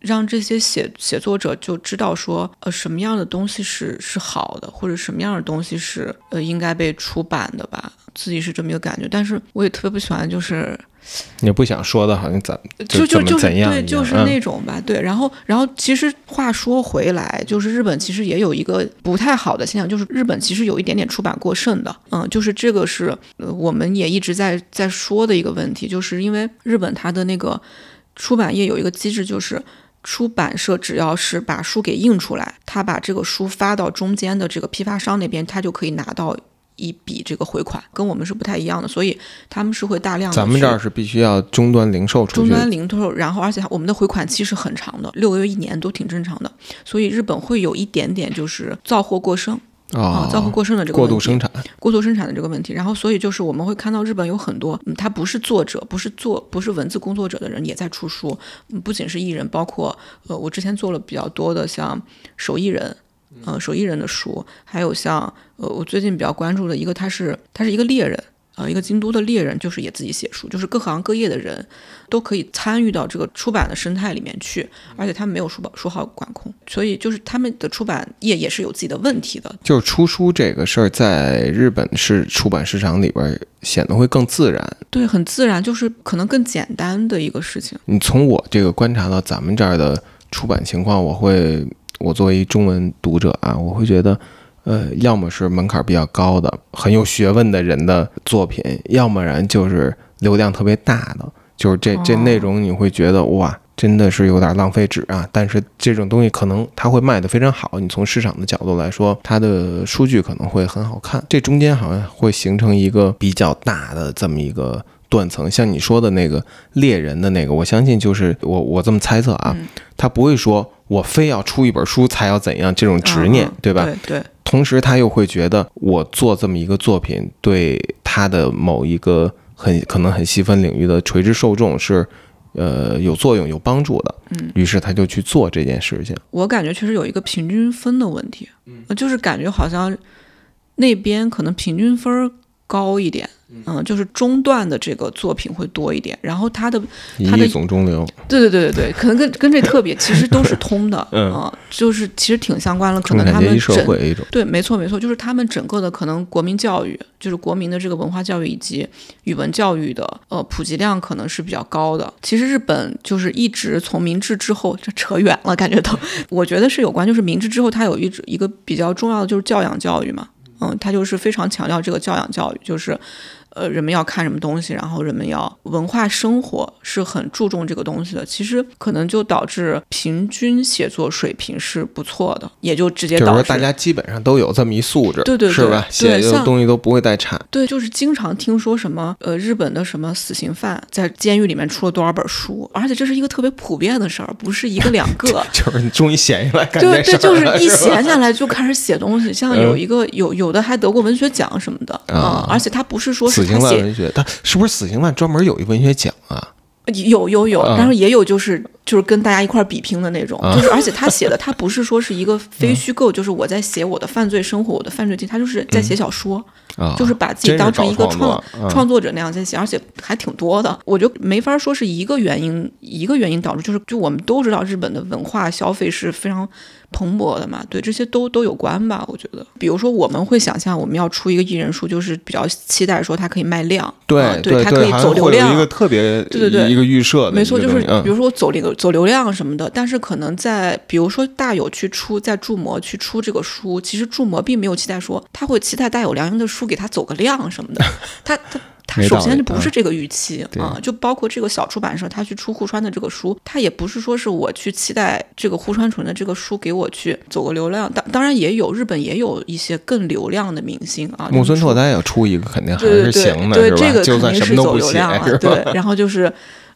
S2: 让这些写写作者就知道说，呃，什么样的东西是是好的，或者什么样的东西是呃应该被出版的吧。自己是这么一个感觉，但是我也特别不喜欢，就是
S1: 也不想说的，好像怎
S2: 就
S1: 就
S2: 就是对，
S1: 怎样对
S2: 就是
S1: 嗯
S2: 那种吧，对。然后，然后其实话说回来，就是日本其实也有一个不太好的现象，就是日本其实有一点点出版过剩的，嗯，就是这个是呃我们也一直在在说的一个问题，就是因为日本它的那个出版业有一个机制，就是。出版社只要是把书给印出来，他把这个书发到中间的这个批发商那边，他就可以拿到一笔这个回款，跟我们是不太一样的，所以他们是会大量的。
S1: 咱们这儿是必须要终端零售出
S2: 终，端零售，然后而且我们的回款期是很长的，六个月、一年都挺正常的，所以日本会有一点点就是造货过剩
S1: 啊，
S2: 啊，造物过剩的这个问题
S1: 过度生产，
S2: 过度生产的这个问题，然后所以就是我们会看到日本有很多，嗯，他不是作者，不是做不是文字工作者的人也在出书，嗯，不仅是艺人，包括呃，我之前做了比较多的像手艺人。呃，手艺人的书，还有像呃，我最近比较关注的一个，他是他是一个猎人，呃，一个京都的猎人，就是也自己写书，就是各行各业的人都可以参与到这个出版的生态里面去，而且他们没有书报书号管控，所以就是他们的出版业也是有自己的问题的，
S1: 就是出书这个事儿，在日本是出版市场里边儿显得会更自然。
S2: 对，很自然，就是可能更简单的一个事情。
S1: 你从我这个观察到咱们这儿的出版情况，我会，我作为中文读者啊，我会觉得，呃，要么是门槛比较高的、很有学问的人的作品，要么然就是流量特别大的，就是这这
S2: 哦
S1: 内容你会觉得哇。真的是有点浪费纸啊！但是这种东西可能它会卖得非常好。你从市场的角度来说，它的数据可能会很好看。这中间好像会形成一个比较大的这么一个断层。像你说的那个猎人的那个，我相信就是我我这么猜测啊，
S2: 嗯
S1: 他不会说我非要出一本书才要怎样这种执念，对吧？
S2: 对对，
S1: 同时他又会觉得我做这么一个作品，对他的某一个很可能很细分领域的垂直受众是。呃，有作用、有帮助的，
S2: 嗯，
S1: 于是他就去做这件事情。
S2: 我感觉确实有一个平均分的问题，嗯，就是感觉好像那边可能平均分高一点，嗯，就是中段的这个作品会多一点，然后他的他的
S1: 总中流，
S2: 对对对对对，可能跟跟这特别其实都是通的，
S1: 嗯
S2: 啊就是其实挺相关的，可能他们整
S1: 会一种。
S2: 对，没错没错，就是他们整个的可能国民教育，就是国民的这个文化教育以及语文教育的呃普及量可能是比较高的。其实日本就是一直从明治之后，这扯远了，感觉都，我觉得是有关，就是明治之后它有一一个比较重要的就是教养教育嘛，嗯，它就是非常强调这个教养教育，就是。呃，人们要看什么东西，然后人们要文化生活是很注重这个东西的。其实可能就导致平均写作水平是不错的，也就直接导致
S1: 就是，大家基本上都有这么一素质，
S2: 对对对
S1: 是吧？写的东西都不会太差。
S2: 对，就是经常听说什么呃，日本的什么死刑犯在监狱里面出了多少本书，而且这是一个特别普遍的事儿，不是一个两个。
S1: 就是你终于闲下来干
S2: 对对，就是一闲下来就开始写东西，像有一个有有的还得过文学奖什么的
S1: 啊
S2: 而且他不是说是
S1: 死刑犯文学，他是不是死刑犯专门有一文学奖啊？
S2: 有有有，
S1: 啊。
S2: 然后也有就是就是跟大家一块儿比拼的那种，
S1: 啊。
S2: 就是而且他写的他不是说是一个非虚构，就是我在写我的犯罪生活，我的犯罪经历，他就是在写小说，
S1: 啊，
S2: 就是把自己当成一个
S1: 创
S2: 创作者那样在写，而且还挺多的。我觉得没法说是一个原因，一个原因导致，就是就我们都知道日本的文化消费是非常蓬勃的嘛，对这些都都有关吧。我觉得，比如说我们会想象我们要出一个艺人书，就是比较期待说它可以卖量，
S1: 对
S2: 啊
S1: 对
S2: 它可以走流量
S1: 一，个特别
S2: 对对对
S1: 一个预设
S2: 没错，就是
S1: 嗯
S2: 比如说我走流走流量什么的，但是可能在比如说大有去出在注模去出这个书，其实注模并没有期待说他会期待大有良音的书给他走个量什么的，他他。他首先就不是这个预期
S1: 对
S2: 啊，就包括这个小出版社，他去出户川的这个书，他也不是说是我去期待这个户川纯的这个书给我去走个流量，当当然也有日本也有一些更流量的明星啊，
S1: 木村拓哉要出一个，肯定还是
S2: 对对对
S1: 行的，
S2: 对？这个肯定是走流量？了，对，然后就是就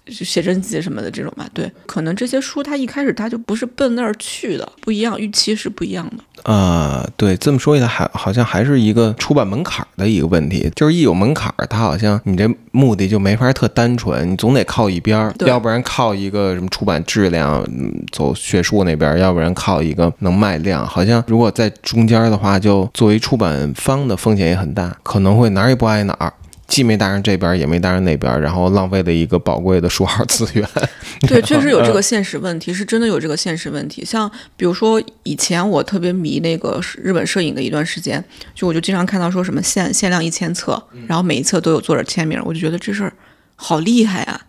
S2: 写真集什么的这种吧，对，可能这些书它一开始它就不是奔那儿去的，不一样，预期是不一样的。
S1: 呃，对，这么说起来，还好像还是一个出版门槛儿的一个问题，就是一有门槛儿，它好像你这目的就没法特单纯，你总得靠一边儿，要不然靠一个什么出版质量，嗯走学术那边儿，要不然靠一个能卖量。好像如果在中间儿的话，就作为出版方的风险也很大，可能会哪儿也不挨哪儿。既没搭上这边，也没搭上那边，然后浪费了一个宝贵的书号资源。
S2: 对，确实有这个现实问题，是真的有这个现实问题。像比如说以前我特别迷那个日本摄影的一段时间，就我就经常看到说什么限限量一千册，然后每一册都有作者签名，我就觉得这事儿好厉害啊！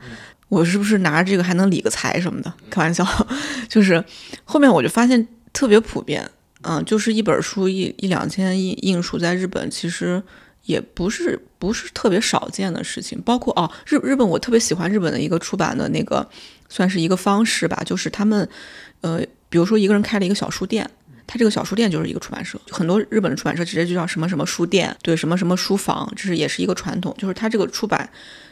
S2: 我是不是拿着这个还能理个财什么的？开玩笑，就是后面我就发现特别普遍，嗯，就是一本书一一两千印印数在日本其实。也不是不是特别少见的事情，包括哦，日日本我特别喜欢日本的一个出版的那个，算是一个方式吧，就是他们，呃，比如说一个人开了一个小书店，他这个小书店就是一个出版社，很多日本的出版社直接就叫什么什么书店，对，什么什么书房，这是也是一个传统，就是他这个出版，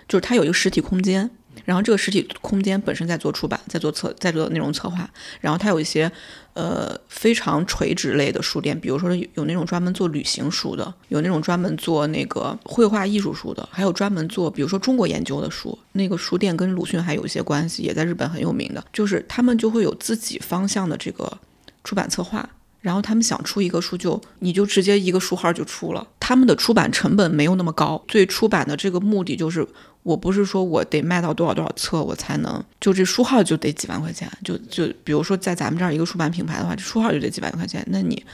S2: 就是他有一个实体空间，然后这个实体空间本身在做出版，在做策，在做内容策划，然后它有一些呃非常垂直类的书店，比如说有那种专门做旅行书的，有那种专门做那个绘画艺术书的，还有专门做比如说中国研究的书。那个书店跟鲁迅还有一些关系，也在日本很有名的，就是他们就会有自己方向的这个出版策划。然后他们想出一个书就，你就直接一个书号就出了。他们的出版成本没有那么高，最出版的这个目的就是，我不是说我得卖到多少多少册我才能，就这书号就得几万块钱，就就比如说在咱们这儿一个出版品牌的话，这书号就得几万块钱，那你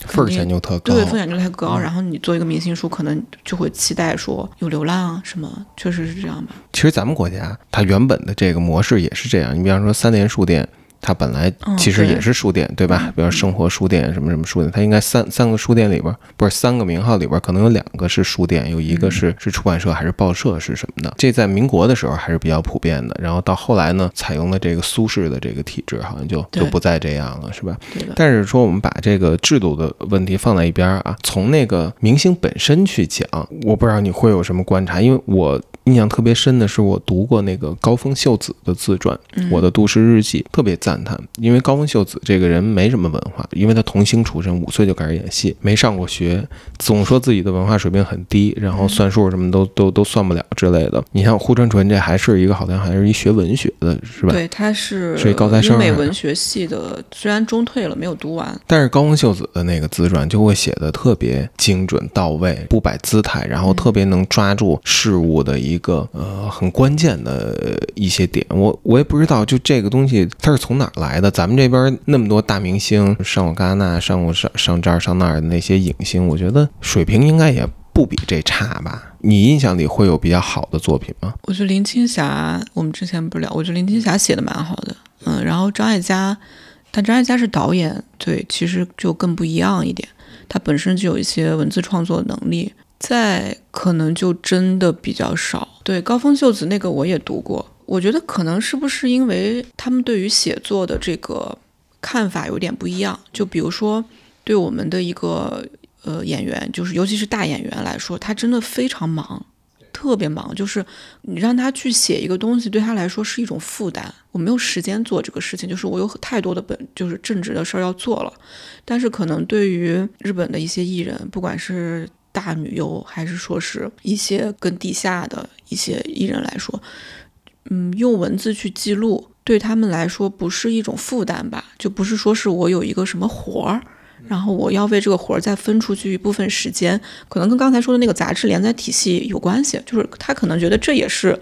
S1: 份儿钱就特高，
S2: 对风险就太高，然后你做一个明星书，可能就会期待说有流量啊什么，确实是这样吧。
S1: 其实咱们国家它原本的这个模式也是这样。你比方说三联书店，它本来其实也是书店，对吧？比如生活书店什么什么书店，它应该三三个书店里边，不是三个名号里边，可能有两个是书店，有一
S2: 嗯
S1: 个是是出版社还是报社是什么的。这在民国的时候还是比较普遍的，然后到后来呢，采用了这个苏式的这个体制，好像就就不再这样了，是吧？但是说我们把这个制度的问题放在一边儿啊，从那个明星本身去讲，我不知道你会有什么观察，因为我印象特别深的是我读过那个高峰秀子的自传，
S2: 嗯
S1: 我的都市日记》，特别赞叹，因为高峰秀子这个人没什么文化，因为他童星出身，五岁就开始演戏，没上过学，总说自己的文化水平很低，然后算数什么都都都算不了之类的。你像户川纯，这还是一个好像还是一学文学的，是吧？
S2: 对，他是
S1: 是一高材生
S2: 英美
S1: 啊
S2: 文学系的，虽然中退了，没有读完。
S1: 但是高峰秀子的那个自传就会写的特别精准到位，不摆姿态，然后特别能抓住事物的一个呃很关键的呃一些点。我我也不知道，就这个东西它是从哪儿来的。咱们这边那么多大明星，上过戛纳，上过上上这儿上那儿的那些影星，我觉得水平应该也不比这差吧？你印象里会有比较好的作品吗？
S2: 我觉得林青霞，我们之前不聊，我觉得林青霞写的蛮好的，嗯，然后张艾嘉，但张艾嘉是导演，对，其实就更不一样一点，他本身就有一些文字创作能力，在可能就真的比较少。对，高峰秀子那个我也读过，我觉得可能是不是因为他们对于写作的这个看法有点不一样，就比如说对我们的一个呃演员，就是尤其是大演员来说，他真的非常忙。特别忙，就是你让他去写一个东西，对他来说是一种负担。我没有时间做这个事情，就是我有太多的本，就是正职的事儿要做了。但是可能对于日本的一些艺人，不管是大女优，还是说是一些更地下的一些艺人来说，嗯，用文字去记录，对他们来说不是一种负担吧？就不是说是我有一个什么活儿。然后我要为这个活儿再分出去一部分时间，可能跟刚才说的那个杂志连载体系有关系，就是他可能觉得这也是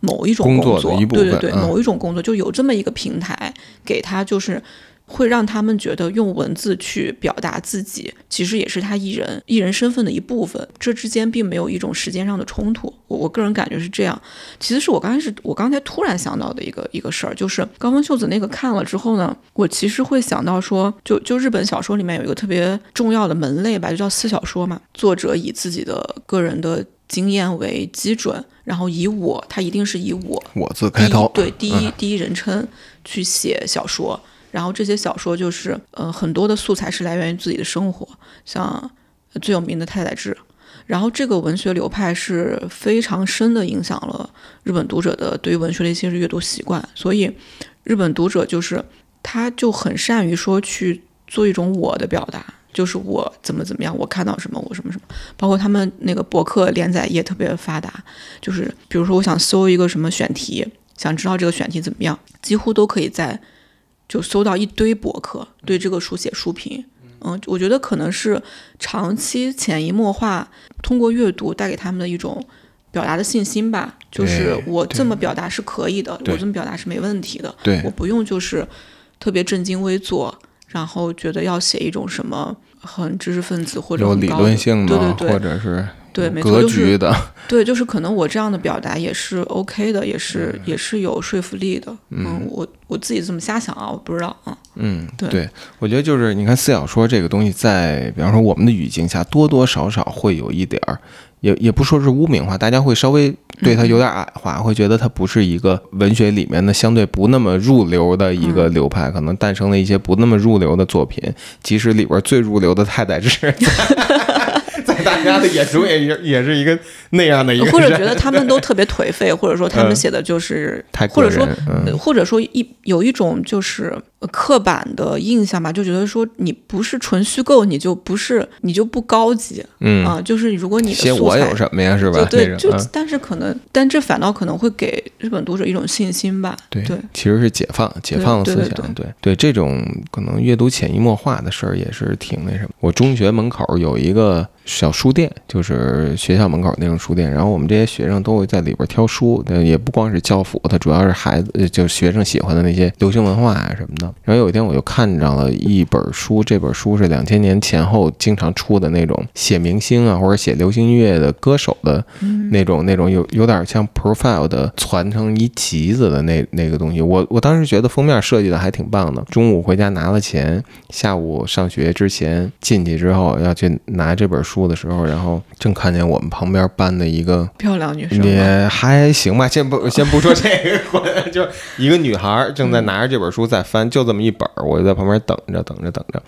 S2: 某一种
S1: 工
S2: 作，
S1: 作的一部
S2: 对对对，
S1: 嗯
S2: 某一种工作，就有这么一个平台给他，就是。会让他们觉得用文字去表达自己，其实也是他艺人艺人身份的一部分。这之间并没有一种时间上的冲突，我我个人感觉是这样。其实是我刚开始，我刚才突然想到的一个一个事儿，就是高峰秀子那个看了之后呢，我其实会想到说，就就日本小说里面有一个特别重要的门类吧，就叫私小说嘛。作者以自己的个人的经验为基准，然后以我，他一定是以我
S1: 我字开头，
S2: 对第一、
S1: 嗯
S2: 第一人称去写小说，然后这些小说就是呃很多的素材是来源于自己的生活，像最有名的太宰治。然后这个文学流派是非常深的影响了日本读者的对于文学的一些阅读习惯，所以日本读者就是他就很善于说去做一种我的表达，就是我怎么怎么样，我看到什么，我什么什么，包括他们那个博客连载也特别发达，就是比如说我想搜一个什么选题，想知道这个选题怎么样，几乎都可以在就搜到一堆博客对这个书写书评。嗯，我觉得可能是长期潜移默化，通过阅读带给他们的一种表达的信心吧。就是我这么表达是可以的，我这么表达是没问题的。
S1: 对
S2: 我不用就是特别正襟危坐，然后觉得要写一种什么很知识分子或者
S1: 有理论性的，
S2: 对对对
S1: 或者是
S2: 对，没错，
S1: 格
S2: 就是
S1: 局的，
S2: 对，就是可能我这样的表达也是 OK 的，也是、
S1: 嗯
S2: 也是有说服力的。嗯，我我自己这么瞎想啊，我不知道啊。
S1: 嗯，
S2: 对
S1: 我觉得就是你看四小说这个东西在，比方说我们的语境下，多多少少会有一点儿，也也不说是污名化，大家会稍微对它有点矮化，会觉得它不是一个文学里面的相对不那么入流的一个流派，可能诞生了一些不那么入流的作品，即使里边最入流的太宰治。在大家的眼中也也也是一个那样的一个，
S2: 或者觉得 他们都特别颓废，或者说他们
S1: 嗯。
S2: 写的就是，
S1: 太
S2: 或者说，或者说一有一种就是呃刻板的印象吧，就觉得说你不是纯虚构，你就不是你就不高级
S1: 嗯，
S2: 啊、就是如果你的
S1: 写
S2: 素材
S1: 我有什么呀，是吧？
S2: 对对，就
S1: 嗯
S2: 但是可能，但这反倒可能会给日本读者一种信心吧。
S1: 对
S2: 对，
S1: 其实是解放解放了思想，对对这种可能阅读潜移默化的事儿也是挺那什么。我中学门口有一个小书店，就是学校门口那种书店，然后我们这些学生都会在里边挑书，呃也不光是教辅，它主要是孩子，呃就是学生喜欢的那些流行文化啊什么的。然后有一天我就看上了一本书，这本书是两千年前后经常出的那种写明星啊或者写流行音乐的歌手的那种那种有有点像 profile 的攒成一集子的那那个东西，我我当时觉得封面设计的还挺棒的。中午回家拿了钱，下午上学之前进去之后要去拿这本书的时候，然后正看见我们旁边班的一个。
S2: 漂亮女生，
S1: 也还行吧，先不先不说这个，就一个女孩儿正在拿着这本书在翻，就这么一本儿，我就在旁边等着，等着，等着，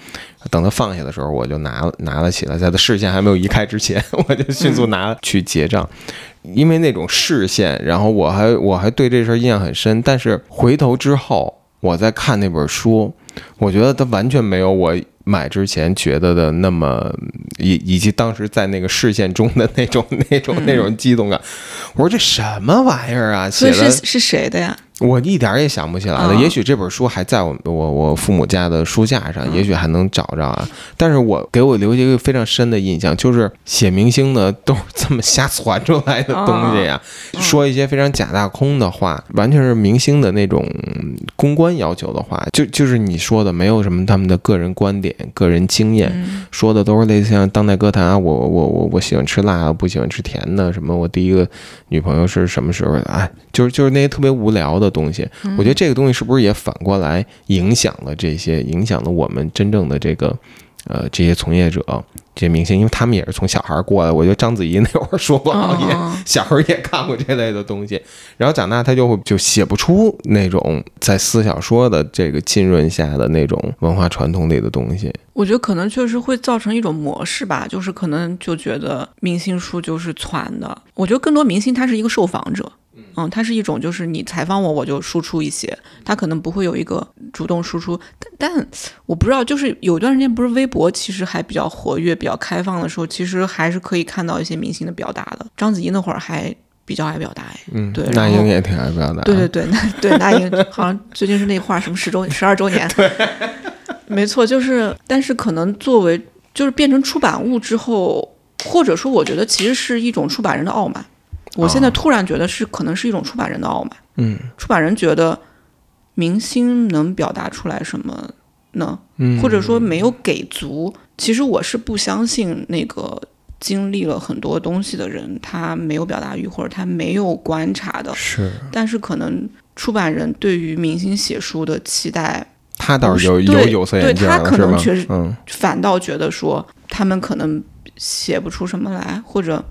S1: 等他放下的时候，我就拿了拿了起来，在他视线还没有移开之前，我就迅速拿去结账。因为那种视线，然后我还我还对这事儿印象很深，但是回头之后，我在看那本书，我觉得它完全没有我买之前觉得的那么，以以及当时在那个视线中的那种那种那种激动感。我说这什么玩意儿啊？
S2: 所
S1: 写的
S2: 是是谁的呀？
S1: 我一点儿也想不起来了。
S2: 哦
S1: 也许这本书还在我我我父母家的书架上，也许还能找着啊。但是我给我留下一个非常深的印象，就是写明星的都是这么瞎 传出来的东西呀，说一些非常假大空的话，完全是明星的那种嗯公关要求的话，就就是你说的，没有什么他们的个人观点、个人经验，
S2: 嗯
S1: 说的都是类似像当代歌坛啊，我我我我喜欢吃辣，我不喜欢吃甜的，什么我第一个女朋友是什么时候的？哎，就是就是那些特别无聊的东西。我觉得这个东西是不是也反过来影响了这些，影响了我们真正的这个呃这些从业者、这些明星，因为他们也是从小孩儿过来。我觉得章子怡那会儿说过，好 也小时候也看过这类的东西，然后长大他就会就写不出那种在私小说的这个浸润下的那种文化传统里的东西。
S2: 我觉得可能确实会造成一种模式吧，就是可能就觉得明星书就是传的。我觉得更多明星他是一个受访者，嗯，它是一种就是你采访我，我就输出一些，他可能不会有一个主动输出。但但我不知道，就是有一段时间不是微博其实还比较活跃、比较开放的时候，其实还是可以看到一些明星的表达的。章子怡那会儿还比较爱表达，哎，
S1: 嗯，
S2: 对
S1: 那英也挺爱表达。
S2: 对对对，那对那英好像最近是那话什么十周十二周年，没错，就是，但是可能作为就是变成出版物之后，或者说，我觉得其实是一种出版人的傲慢。我现在突然觉得是可能是一种出版人的傲慢。
S1: 嗯
S2: 出版人觉得明星能表达出来什么呢？
S1: 嗯，
S2: 或者说没有给足。其实我是不相信那个经历了很多东西的人，他没有表达欲或者他没有观察的。
S1: 是
S2: 但是可能出版人对于明星写书的期待，
S1: 他倒是有有有色眼镜了，
S2: 对他可能确实
S1: 嗯
S2: 反倒觉得说他们可能写不出什么来，或者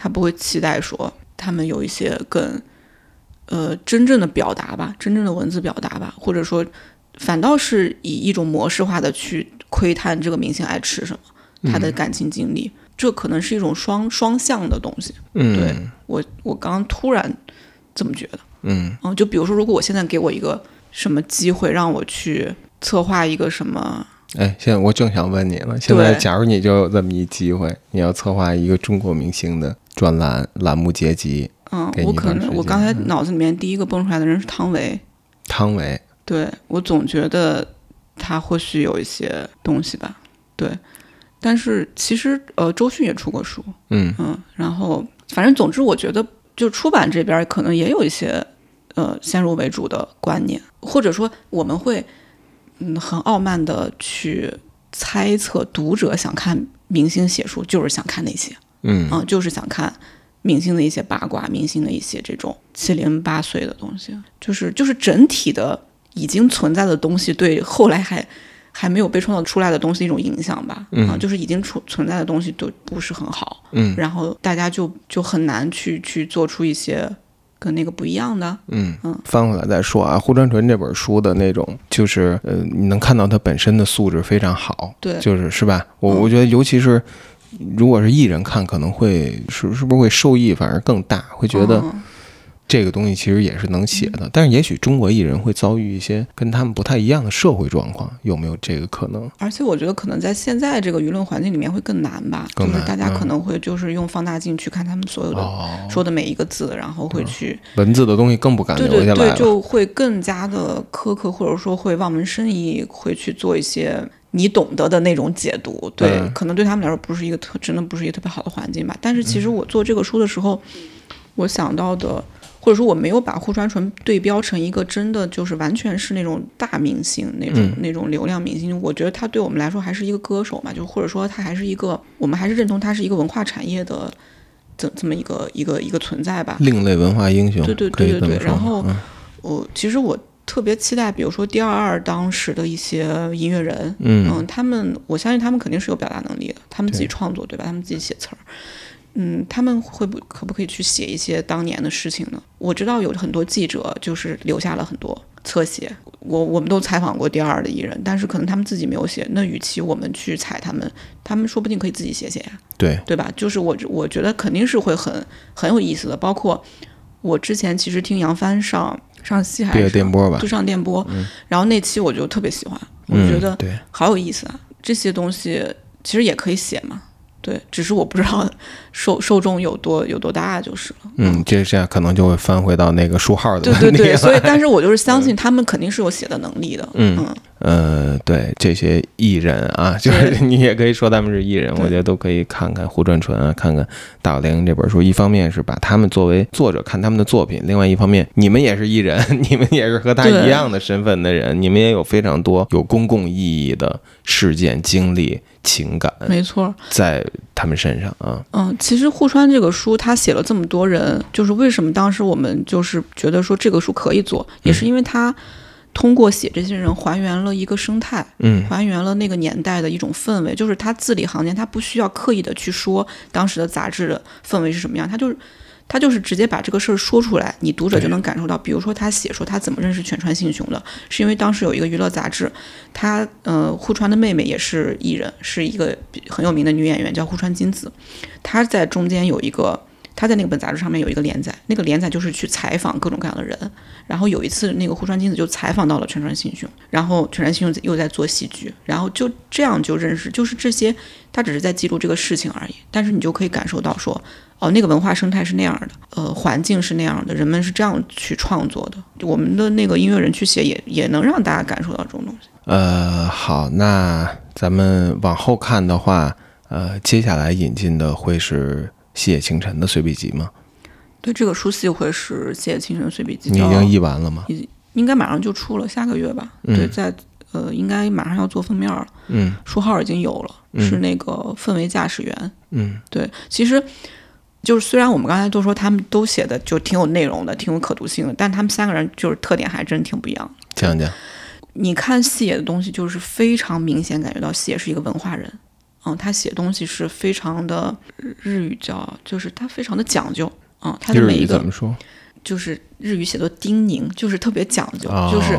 S2: 他不会期待说他们有一些更呃真正的表达吧，真正的文字表达吧，或者说反倒是以一种模式化的去窥探这个明星爱吃什么，他的感情经历，这可能是一种双双向的东西。
S1: 嗯
S2: 对我我刚刚突然这么觉得。
S1: 嗯
S2: 嗯，就比如说，如果我现在给我一个什么机会，让我去策划一个什么，
S1: 哎，现在我正想问你了，现在假如你就有这么一机会，你要策划一个中国明星的专栏栏目结集，
S2: 嗯我可能我刚才脑子里面第一个蹦出来的人是汤唯，
S1: 汤唯，
S2: 对我总觉得他或许有一些东西吧，对，但是其实呃，周迅也出过书，
S1: 嗯。
S2: 嗯，然后反正总之，我觉得就出版这边可能也有一些呃先入为主的观念，或者说我们会嗯很傲慢的去猜测读者想看明星写书，就是想看那些。
S1: 嗯。
S2: 啊、就是想看明星的一些八卦，明星的一些这种七零八碎的东西，就是就是整体的已经存在的东西对后来还。还没有被创造出来的东西一种影响吧，啊，就是已经存存在的东西都不是很好，
S1: 嗯。
S2: 然后大家就就很难去去做出一些跟那个不一样的。
S1: 嗯，翻回来再说啊，《胡传纯》这本书的那种，就是呃，你能看到它本身的素质非常好，
S2: 对。
S1: 就是是吧？我
S2: 嗯。
S1: 我觉得，尤其是如果是艺人看，可能会是是不是会受益反而更大，会觉得
S2: 嗯
S1: 这个东西其实也是能写的。但是也许中国艺人会遭遇一些跟他们不太一样的社会状况，有没有这个可能？
S2: 而且我觉得可能在现在这个舆论环境里面会更难吧，
S1: 难
S2: 就是大家
S1: 嗯
S2: 可能会就是用放大镜去看他们所有的、
S1: 哦，
S2: 说的每一个字，然后会去、
S1: 文字的东西更不敢
S2: 对对对，
S1: 留下来了。
S2: 就会更加的苛刻，或者说会望文生义，会去做一些你懂得的那种解读。对，
S1: 嗯
S2: 可能对他们来说不是一个特，真的不是一个特别好的环境吧。但是
S1: 嗯
S2: 其实我做这个书的时候，我想到的，或者说我没有把户川纯对标成一个真的就是完全是那种大明星那种、
S1: 嗯
S2: 那种流量明星。我觉得他对我们来说还是一个歌手嘛，就或者说他还是一个，我们还是认同他是一个文化产业的。这这么一个一个一个存在吧，
S1: 另类文化英雄，
S2: 对对对对对。然后
S1: 嗯
S2: 我其实我特别期待，比如说第二二当时的一些音乐人，
S1: 嗯
S2: 他们我相信他们肯定是有表达能力的，他们自己创作对吧？他们自己写词儿，嗯，他们会不可不可以去写一些当年的事情呢？我知道有很多记者就是留下了很多侧写，我我们都采访过第二的艺人，但是可能他们自己没有写，那与其我们去踩他们，他们说不定可以自己写写呀。
S1: 对，
S2: 对吧？就是我我觉得肯定是会很很有意思的。包括我之前其实听杨帆上上戏还
S1: 这
S2: 是上
S1: 电波吧
S2: 就，上电波，然后那期我就特别喜欢，我
S1: 嗯
S2: 觉得
S1: 对，
S2: 好有意思啊。这些东西其实也可以写嘛，对，只是我不知道受受众有多有多大就是了。
S1: 嗯，这这样可能就会翻回到那个书号的
S2: 对
S1: 问题
S2: 对对，所以但是我就是相信他们肯定是有写的能力的。
S1: 嗯
S2: 嗯
S1: 呃，对这些艺人啊，就是 你也可以说他们是艺人，我觉得都可以看看胡传纯啊，看看大有玲这本书。一方面是把他们作为作者看他们的作品，另外一方面你们也是艺人，你们也是和他一样的身份的人，你们也有非常多有公共意义的事件、经历、情感
S2: 没错，
S1: 在他们身上啊。
S2: 嗯，其实户川这个书，他写了这么多人，就是为什么当时我们就是觉得说这个书可以做，也是因为他通过写这些人还原了一个生态，
S1: 嗯
S2: 还原了那个年代的一种氛围，就是他字里行间，他不需要刻意的去说当时的杂志的氛围是什么样，他就是。他就是直接把这个事儿说出来，你读者就能感受到。比如说，他写说他怎么认识犬川信雄的，是因为当时有一个娱乐杂志，他呃户川的妹妹也是艺人，是一个很有名的女演员，叫户川金子。她在中间有一个他在那个本杂志上面有一个连载，那个连载就是去采访各种各样的人。然后有一次，那个户川金子就采访到了全川幸雄，然后全川幸雄又在做戏剧，然后就这样就认识，就是这些，他只是在记录这个事情而已。但是你就可以感受到说，哦，那个文化生态是那样的，呃，环境是那样的，人们是这样去创作的。我们的那个音乐人去写也也能让大家感受到这种东西。
S1: 呃，好，那咱们往后看的话，呃，接下来引进的会是细野晴臣的随笔集吗？
S2: 对，这个书系会是《谢清晨随笔集》，
S1: 你已经译完了吗？
S2: 已应该马上就出了，下个月吧。对，在呃，应该马上要做封面了。
S1: 嗯，
S2: 书号已经有了，是那个氛围驾驶员。
S1: 嗯，
S2: 对，其实就是虽然我们刚才都说他们都写的就挺有内容的，挺有可读性的，但他们三个人就是特点还真挺不一样。
S1: 讲讲，
S2: 你看细野的东西，就是非常明显感觉到细野是一个文化人。嗯，他写东西是非常的日语叫，就是他非常的讲究。嗯，他的每一个
S1: 怎么说？
S2: 就是日语写作叮咛，就是特别讲究，就是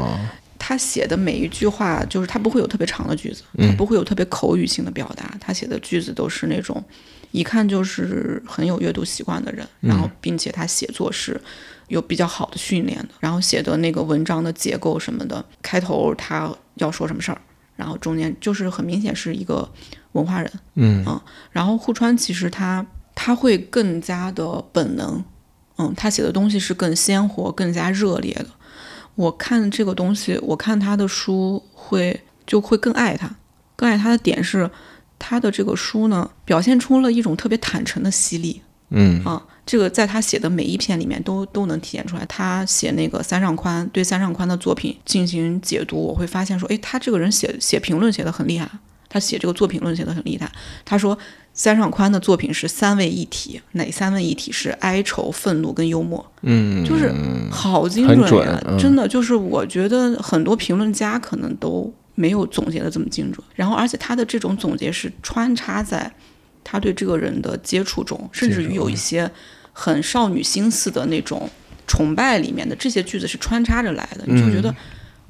S2: 他写的每一句话，就是他不会有特别长的句子，他不会有特别口语性的表达，他写的句子都是那种一看就是很有阅读习惯的人，然后并且他写作是有比较好的训练的，然后写的那个文章的结构什么的，开头他要说什么事儿，然后中间就是很明显是一个文化人，
S1: 嗯
S2: 嗯，然后户川其实他。他会更加的本能，嗯，他写的东西是更鲜活、更加热烈的。我看这个东西，我看他的书会就会更爱他，更爱他的点是，他的这个书呢，表现出了一种特别坦诚的犀利，
S1: 嗯
S2: 啊，这个在他写的每一篇里面都都能体现出来。他写那个三上宽对三上宽的作品进行解读，我会发现说，哎，他这个人写写评论写的很厉害，他写这个作品论写的很厉害。他说。三上宽的作品是三位一体，哪三位一体是哀愁、愤怒跟幽默？
S1: 嗯，
S2: 就是好精准呀，真的就是我觉得很多评论家可能都没有总结的这么精准。然后，而且他的这种总结是穿插在他对这个人的接触中，甚至于有一些很少女心思的那种崇拜里面的这些句子是穿插着来的，你就觉得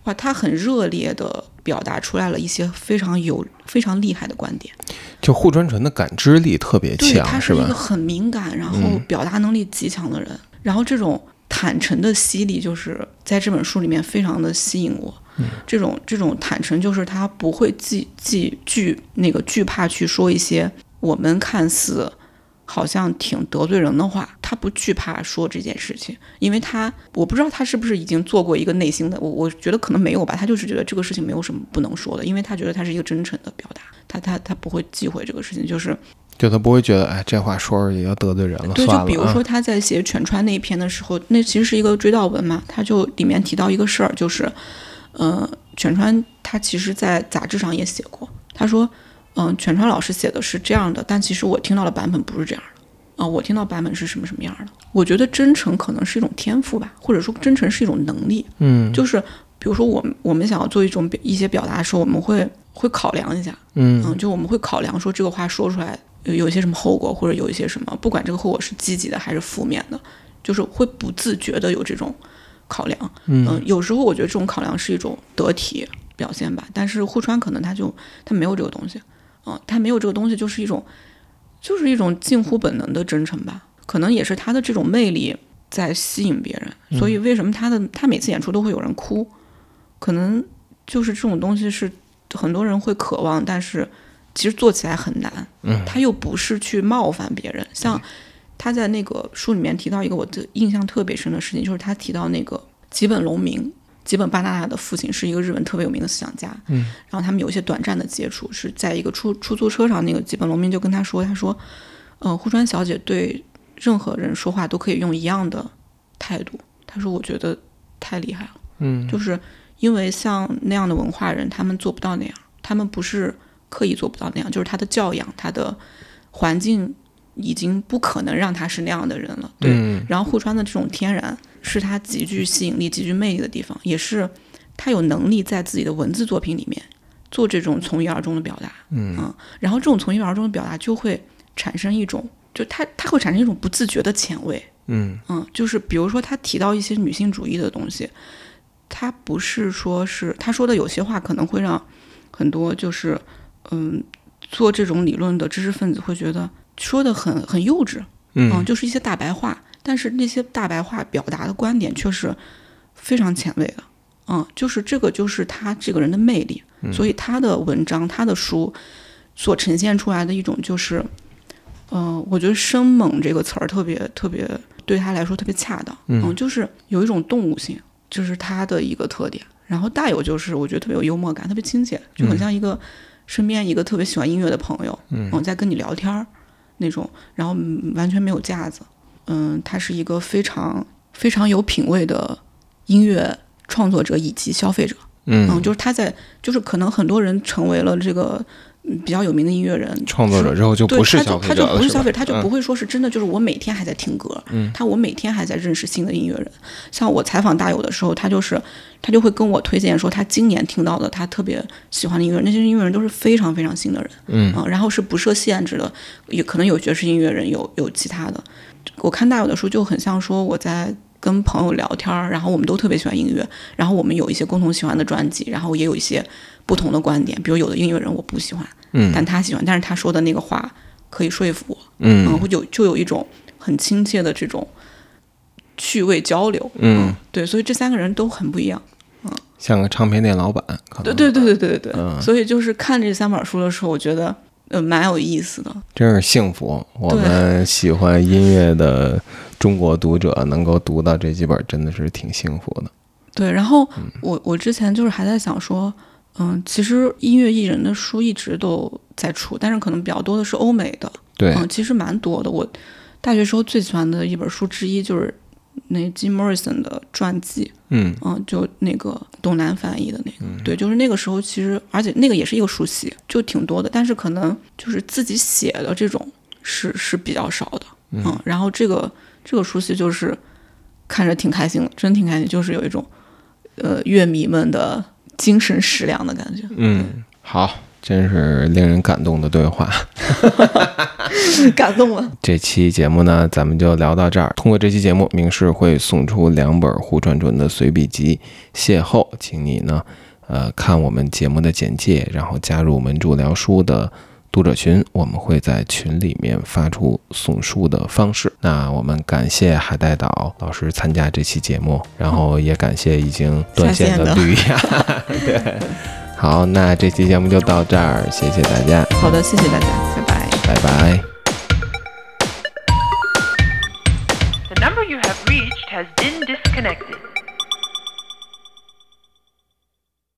S2: 哇，他很热烈的表达出来了一些非常有非常厉害的观点。
S1: 就户川纯的感知力特别强，
S2: 他
S1: 是
S2: 一个很敏感，然后表达能力极强的人。然后这种坦诚的犀利，就是在这本书里面非常的吸引我。这种这种坦诚，就是他不会忌忌惧那个惧怕去说一些我们看似好像挺得罪人的话，他不惧怕说这件事情，因为他我不知道他是不是已经做过一个内心的，我我觉得可能没有吧，他就是觉得这个事情没有什么不能说的，因为他觉得他是一个真诚的表达。他他他不会忌讳这个事情，就是，
S1: 就他不会觉得，哎，这话说出去要得罪人了。
S2: 对，就比如说他在写犬川那一篇的时候，那其实是一个追悼文嘛，他就里面提到一个事儿，就是，嗯，犬川他其实在杂志上也写过，他说，嗯，犬川老师写的是这样的，但其实我听到的版本不是这样的，啊，我听到版本是什么什么样的？我觉得真诚可能是一种天赋吧，或者说真诚是一种能力，
S1: 嗯，
S2: 就是比如说我们我们想要做一种一些表达的时候，我们会。会考量一下，
S1: 嗯
S2: 嗯，就我们会考量说这个话说出来有有一些什么后果，或者有一些什么，不管这个后果是积极的还是负面的，就是会不自觉的有这种考量，嗯，有时候我觉得这种考量是一种得体表现吧，但是户川可能他就他没有这个东西，嗯，他没有这个东西就是一种就是一种近乎本能的真诚吧，可能也是他的这种魅力在吸引别人，所以为什么他的他每次演出都会有人哭，可能就是这种东西是。很多人会渴望，但是其实做起来很难。
S1: 嗯，
S2: 他又不是去冒犯别人。像他在那个书里面提到一个我的印象特别深的事情，就是他提到那个吉本龙明，吉本巴纳纳的父亲是一个日本特别有名的思想家。
S1: 嗯，
S2: 然后他们有一些短暂的接触，是在一个出出租车上，那个吉本龙明就跟他说：“他说，嗯，户川小姐对任何人说话都可以用一样的态度。他说，我觉得太厉害了。
S1: 嗯，
S2: 就是。”因为像那样的文化人，他们做不到那样，他们不是刻意做不到那样，就是他的教养、他的环境已经不可能让他是那样的人了。对，然后户川的这种天然是他极具吸引力、极具魅力的地方，也是他有能力在自己的文字作品里面做这种从一而终的表达。
S1: 嗯，
S2: 然后这种从一而终的表达就会产生一种，就他他会产生一种不自觉的前卫。
S1: 嗯
S2: 嗯，就是比如说他提到一些女性主义的东西。他不是说是他说的有些话可能会让很多就是嗯做这种理论的知识分子会觉得说的很很幼稚，
S1: 嗯。
S2: 就是一些大白话，但是那些大白话表达的观点却是非常前卫的，嗯，就是这个就是他这个人的魅力，所以他的文章、他的书所呈现出来的一种就是，嗯、我觉得“生猛”这个词儿特别特别对他来说特别恰当，嗯，就是有一种动物性，就是他的一个特点。然后大有就是我觉得特别有幽默感，特别亲切，就很像一个身边一个特别喜欢音乐的朋友，嗯，在跟你聊天儿那种，然后嗯完全没有架子，嗯，他是一个非常非常有品位的音乐创作者以及消费者，嗯，
S1: 嗯，
S2: 就是他在就是可能很多人成为了这个嗯比较有名的音乐人，
S1: 创作者之后就，不是
S2: 他就他
S1: 消费者了，吧
S2: 就不是消费者，他就
S1: 嗯
S2: 不会说是真的，就是我每天还在听歌，嗯，他我每天还在认识新的音乐人。像我采访大有的时候，他就是他就会跟我推荐说，他今年听到的他特别喜欢的音乐人，那些音乐人都是非常非常新的人，
S1: 嗯
S2: 然后是不设限制的，也可能有爵士音乐人，有有其他的。我看大有的书就很像说我在。跟朋友聊天儿，然后我们都特别喜欢音乐，然后我们有一些共同喜欢的专辑，然后也有一些不同的观点，比如有的音乐人我不喜欢，
S1: 嗯。
S2: 但他喜欢，但是他说的那个话可以说服我，
S1: 嗯。
S2: 会有就有一种很亲切的这种趣味交流，
S1: 嗯，
S2: 对，所以这三个人都很不一样，
S1: 像个唱片店老板，
S2: 对对对对对对对，
S1: 嗯。
S2: 所以就是看这三本书的时候，我觉得呃蛮有意思的，
S1: 真是幸福。我们喜欢音乐的中国读者能够读到这几本，真的是挺幸福的。
S2: 对，然后我我之前就是还在想说，嗯，其实音乐艺人的书一直都在出，但是可能比较多的是欧美的，
S1: 对，
S2: 嗯，其实蛮多的。我大学时候最喜欢的一本书之一就是那 Jim Morrison 的传记，
S1: 嗯。
S2: 嗯，就那个董楠翻译的那个，对，就是那个时候其实，而且那个也是一个书系，就挺多的，但是可能就是自己写的这种是是比较少的，嗯，然后这个这个书系就是看着挺开心的，真挺开心，就是有一种呃乐迷们的精神食粮的感觉，
S1: 嗯，好，真是令人感动的对话。
S2: 感动了。
S1: 这期节目呢，咱们就聊到这儿。通过这期节目，明世会送出两本胡传纯的随笔集《邂逅》，请你呢，呃，看我们节目的简介，然后加入门柱聊书的读者群，我们会在群里面发出送书的方式。那我们感谢海带岛老师参加这期节目，然后也感谢已经断
S2: 线的
S1: 绿芽。对，好，那这期节目就到这儿，谢谢大家，
S2: 好的，谢谢大家，拜拜。
S1: 拜拜。
S6: The number you have reached has been disconnected.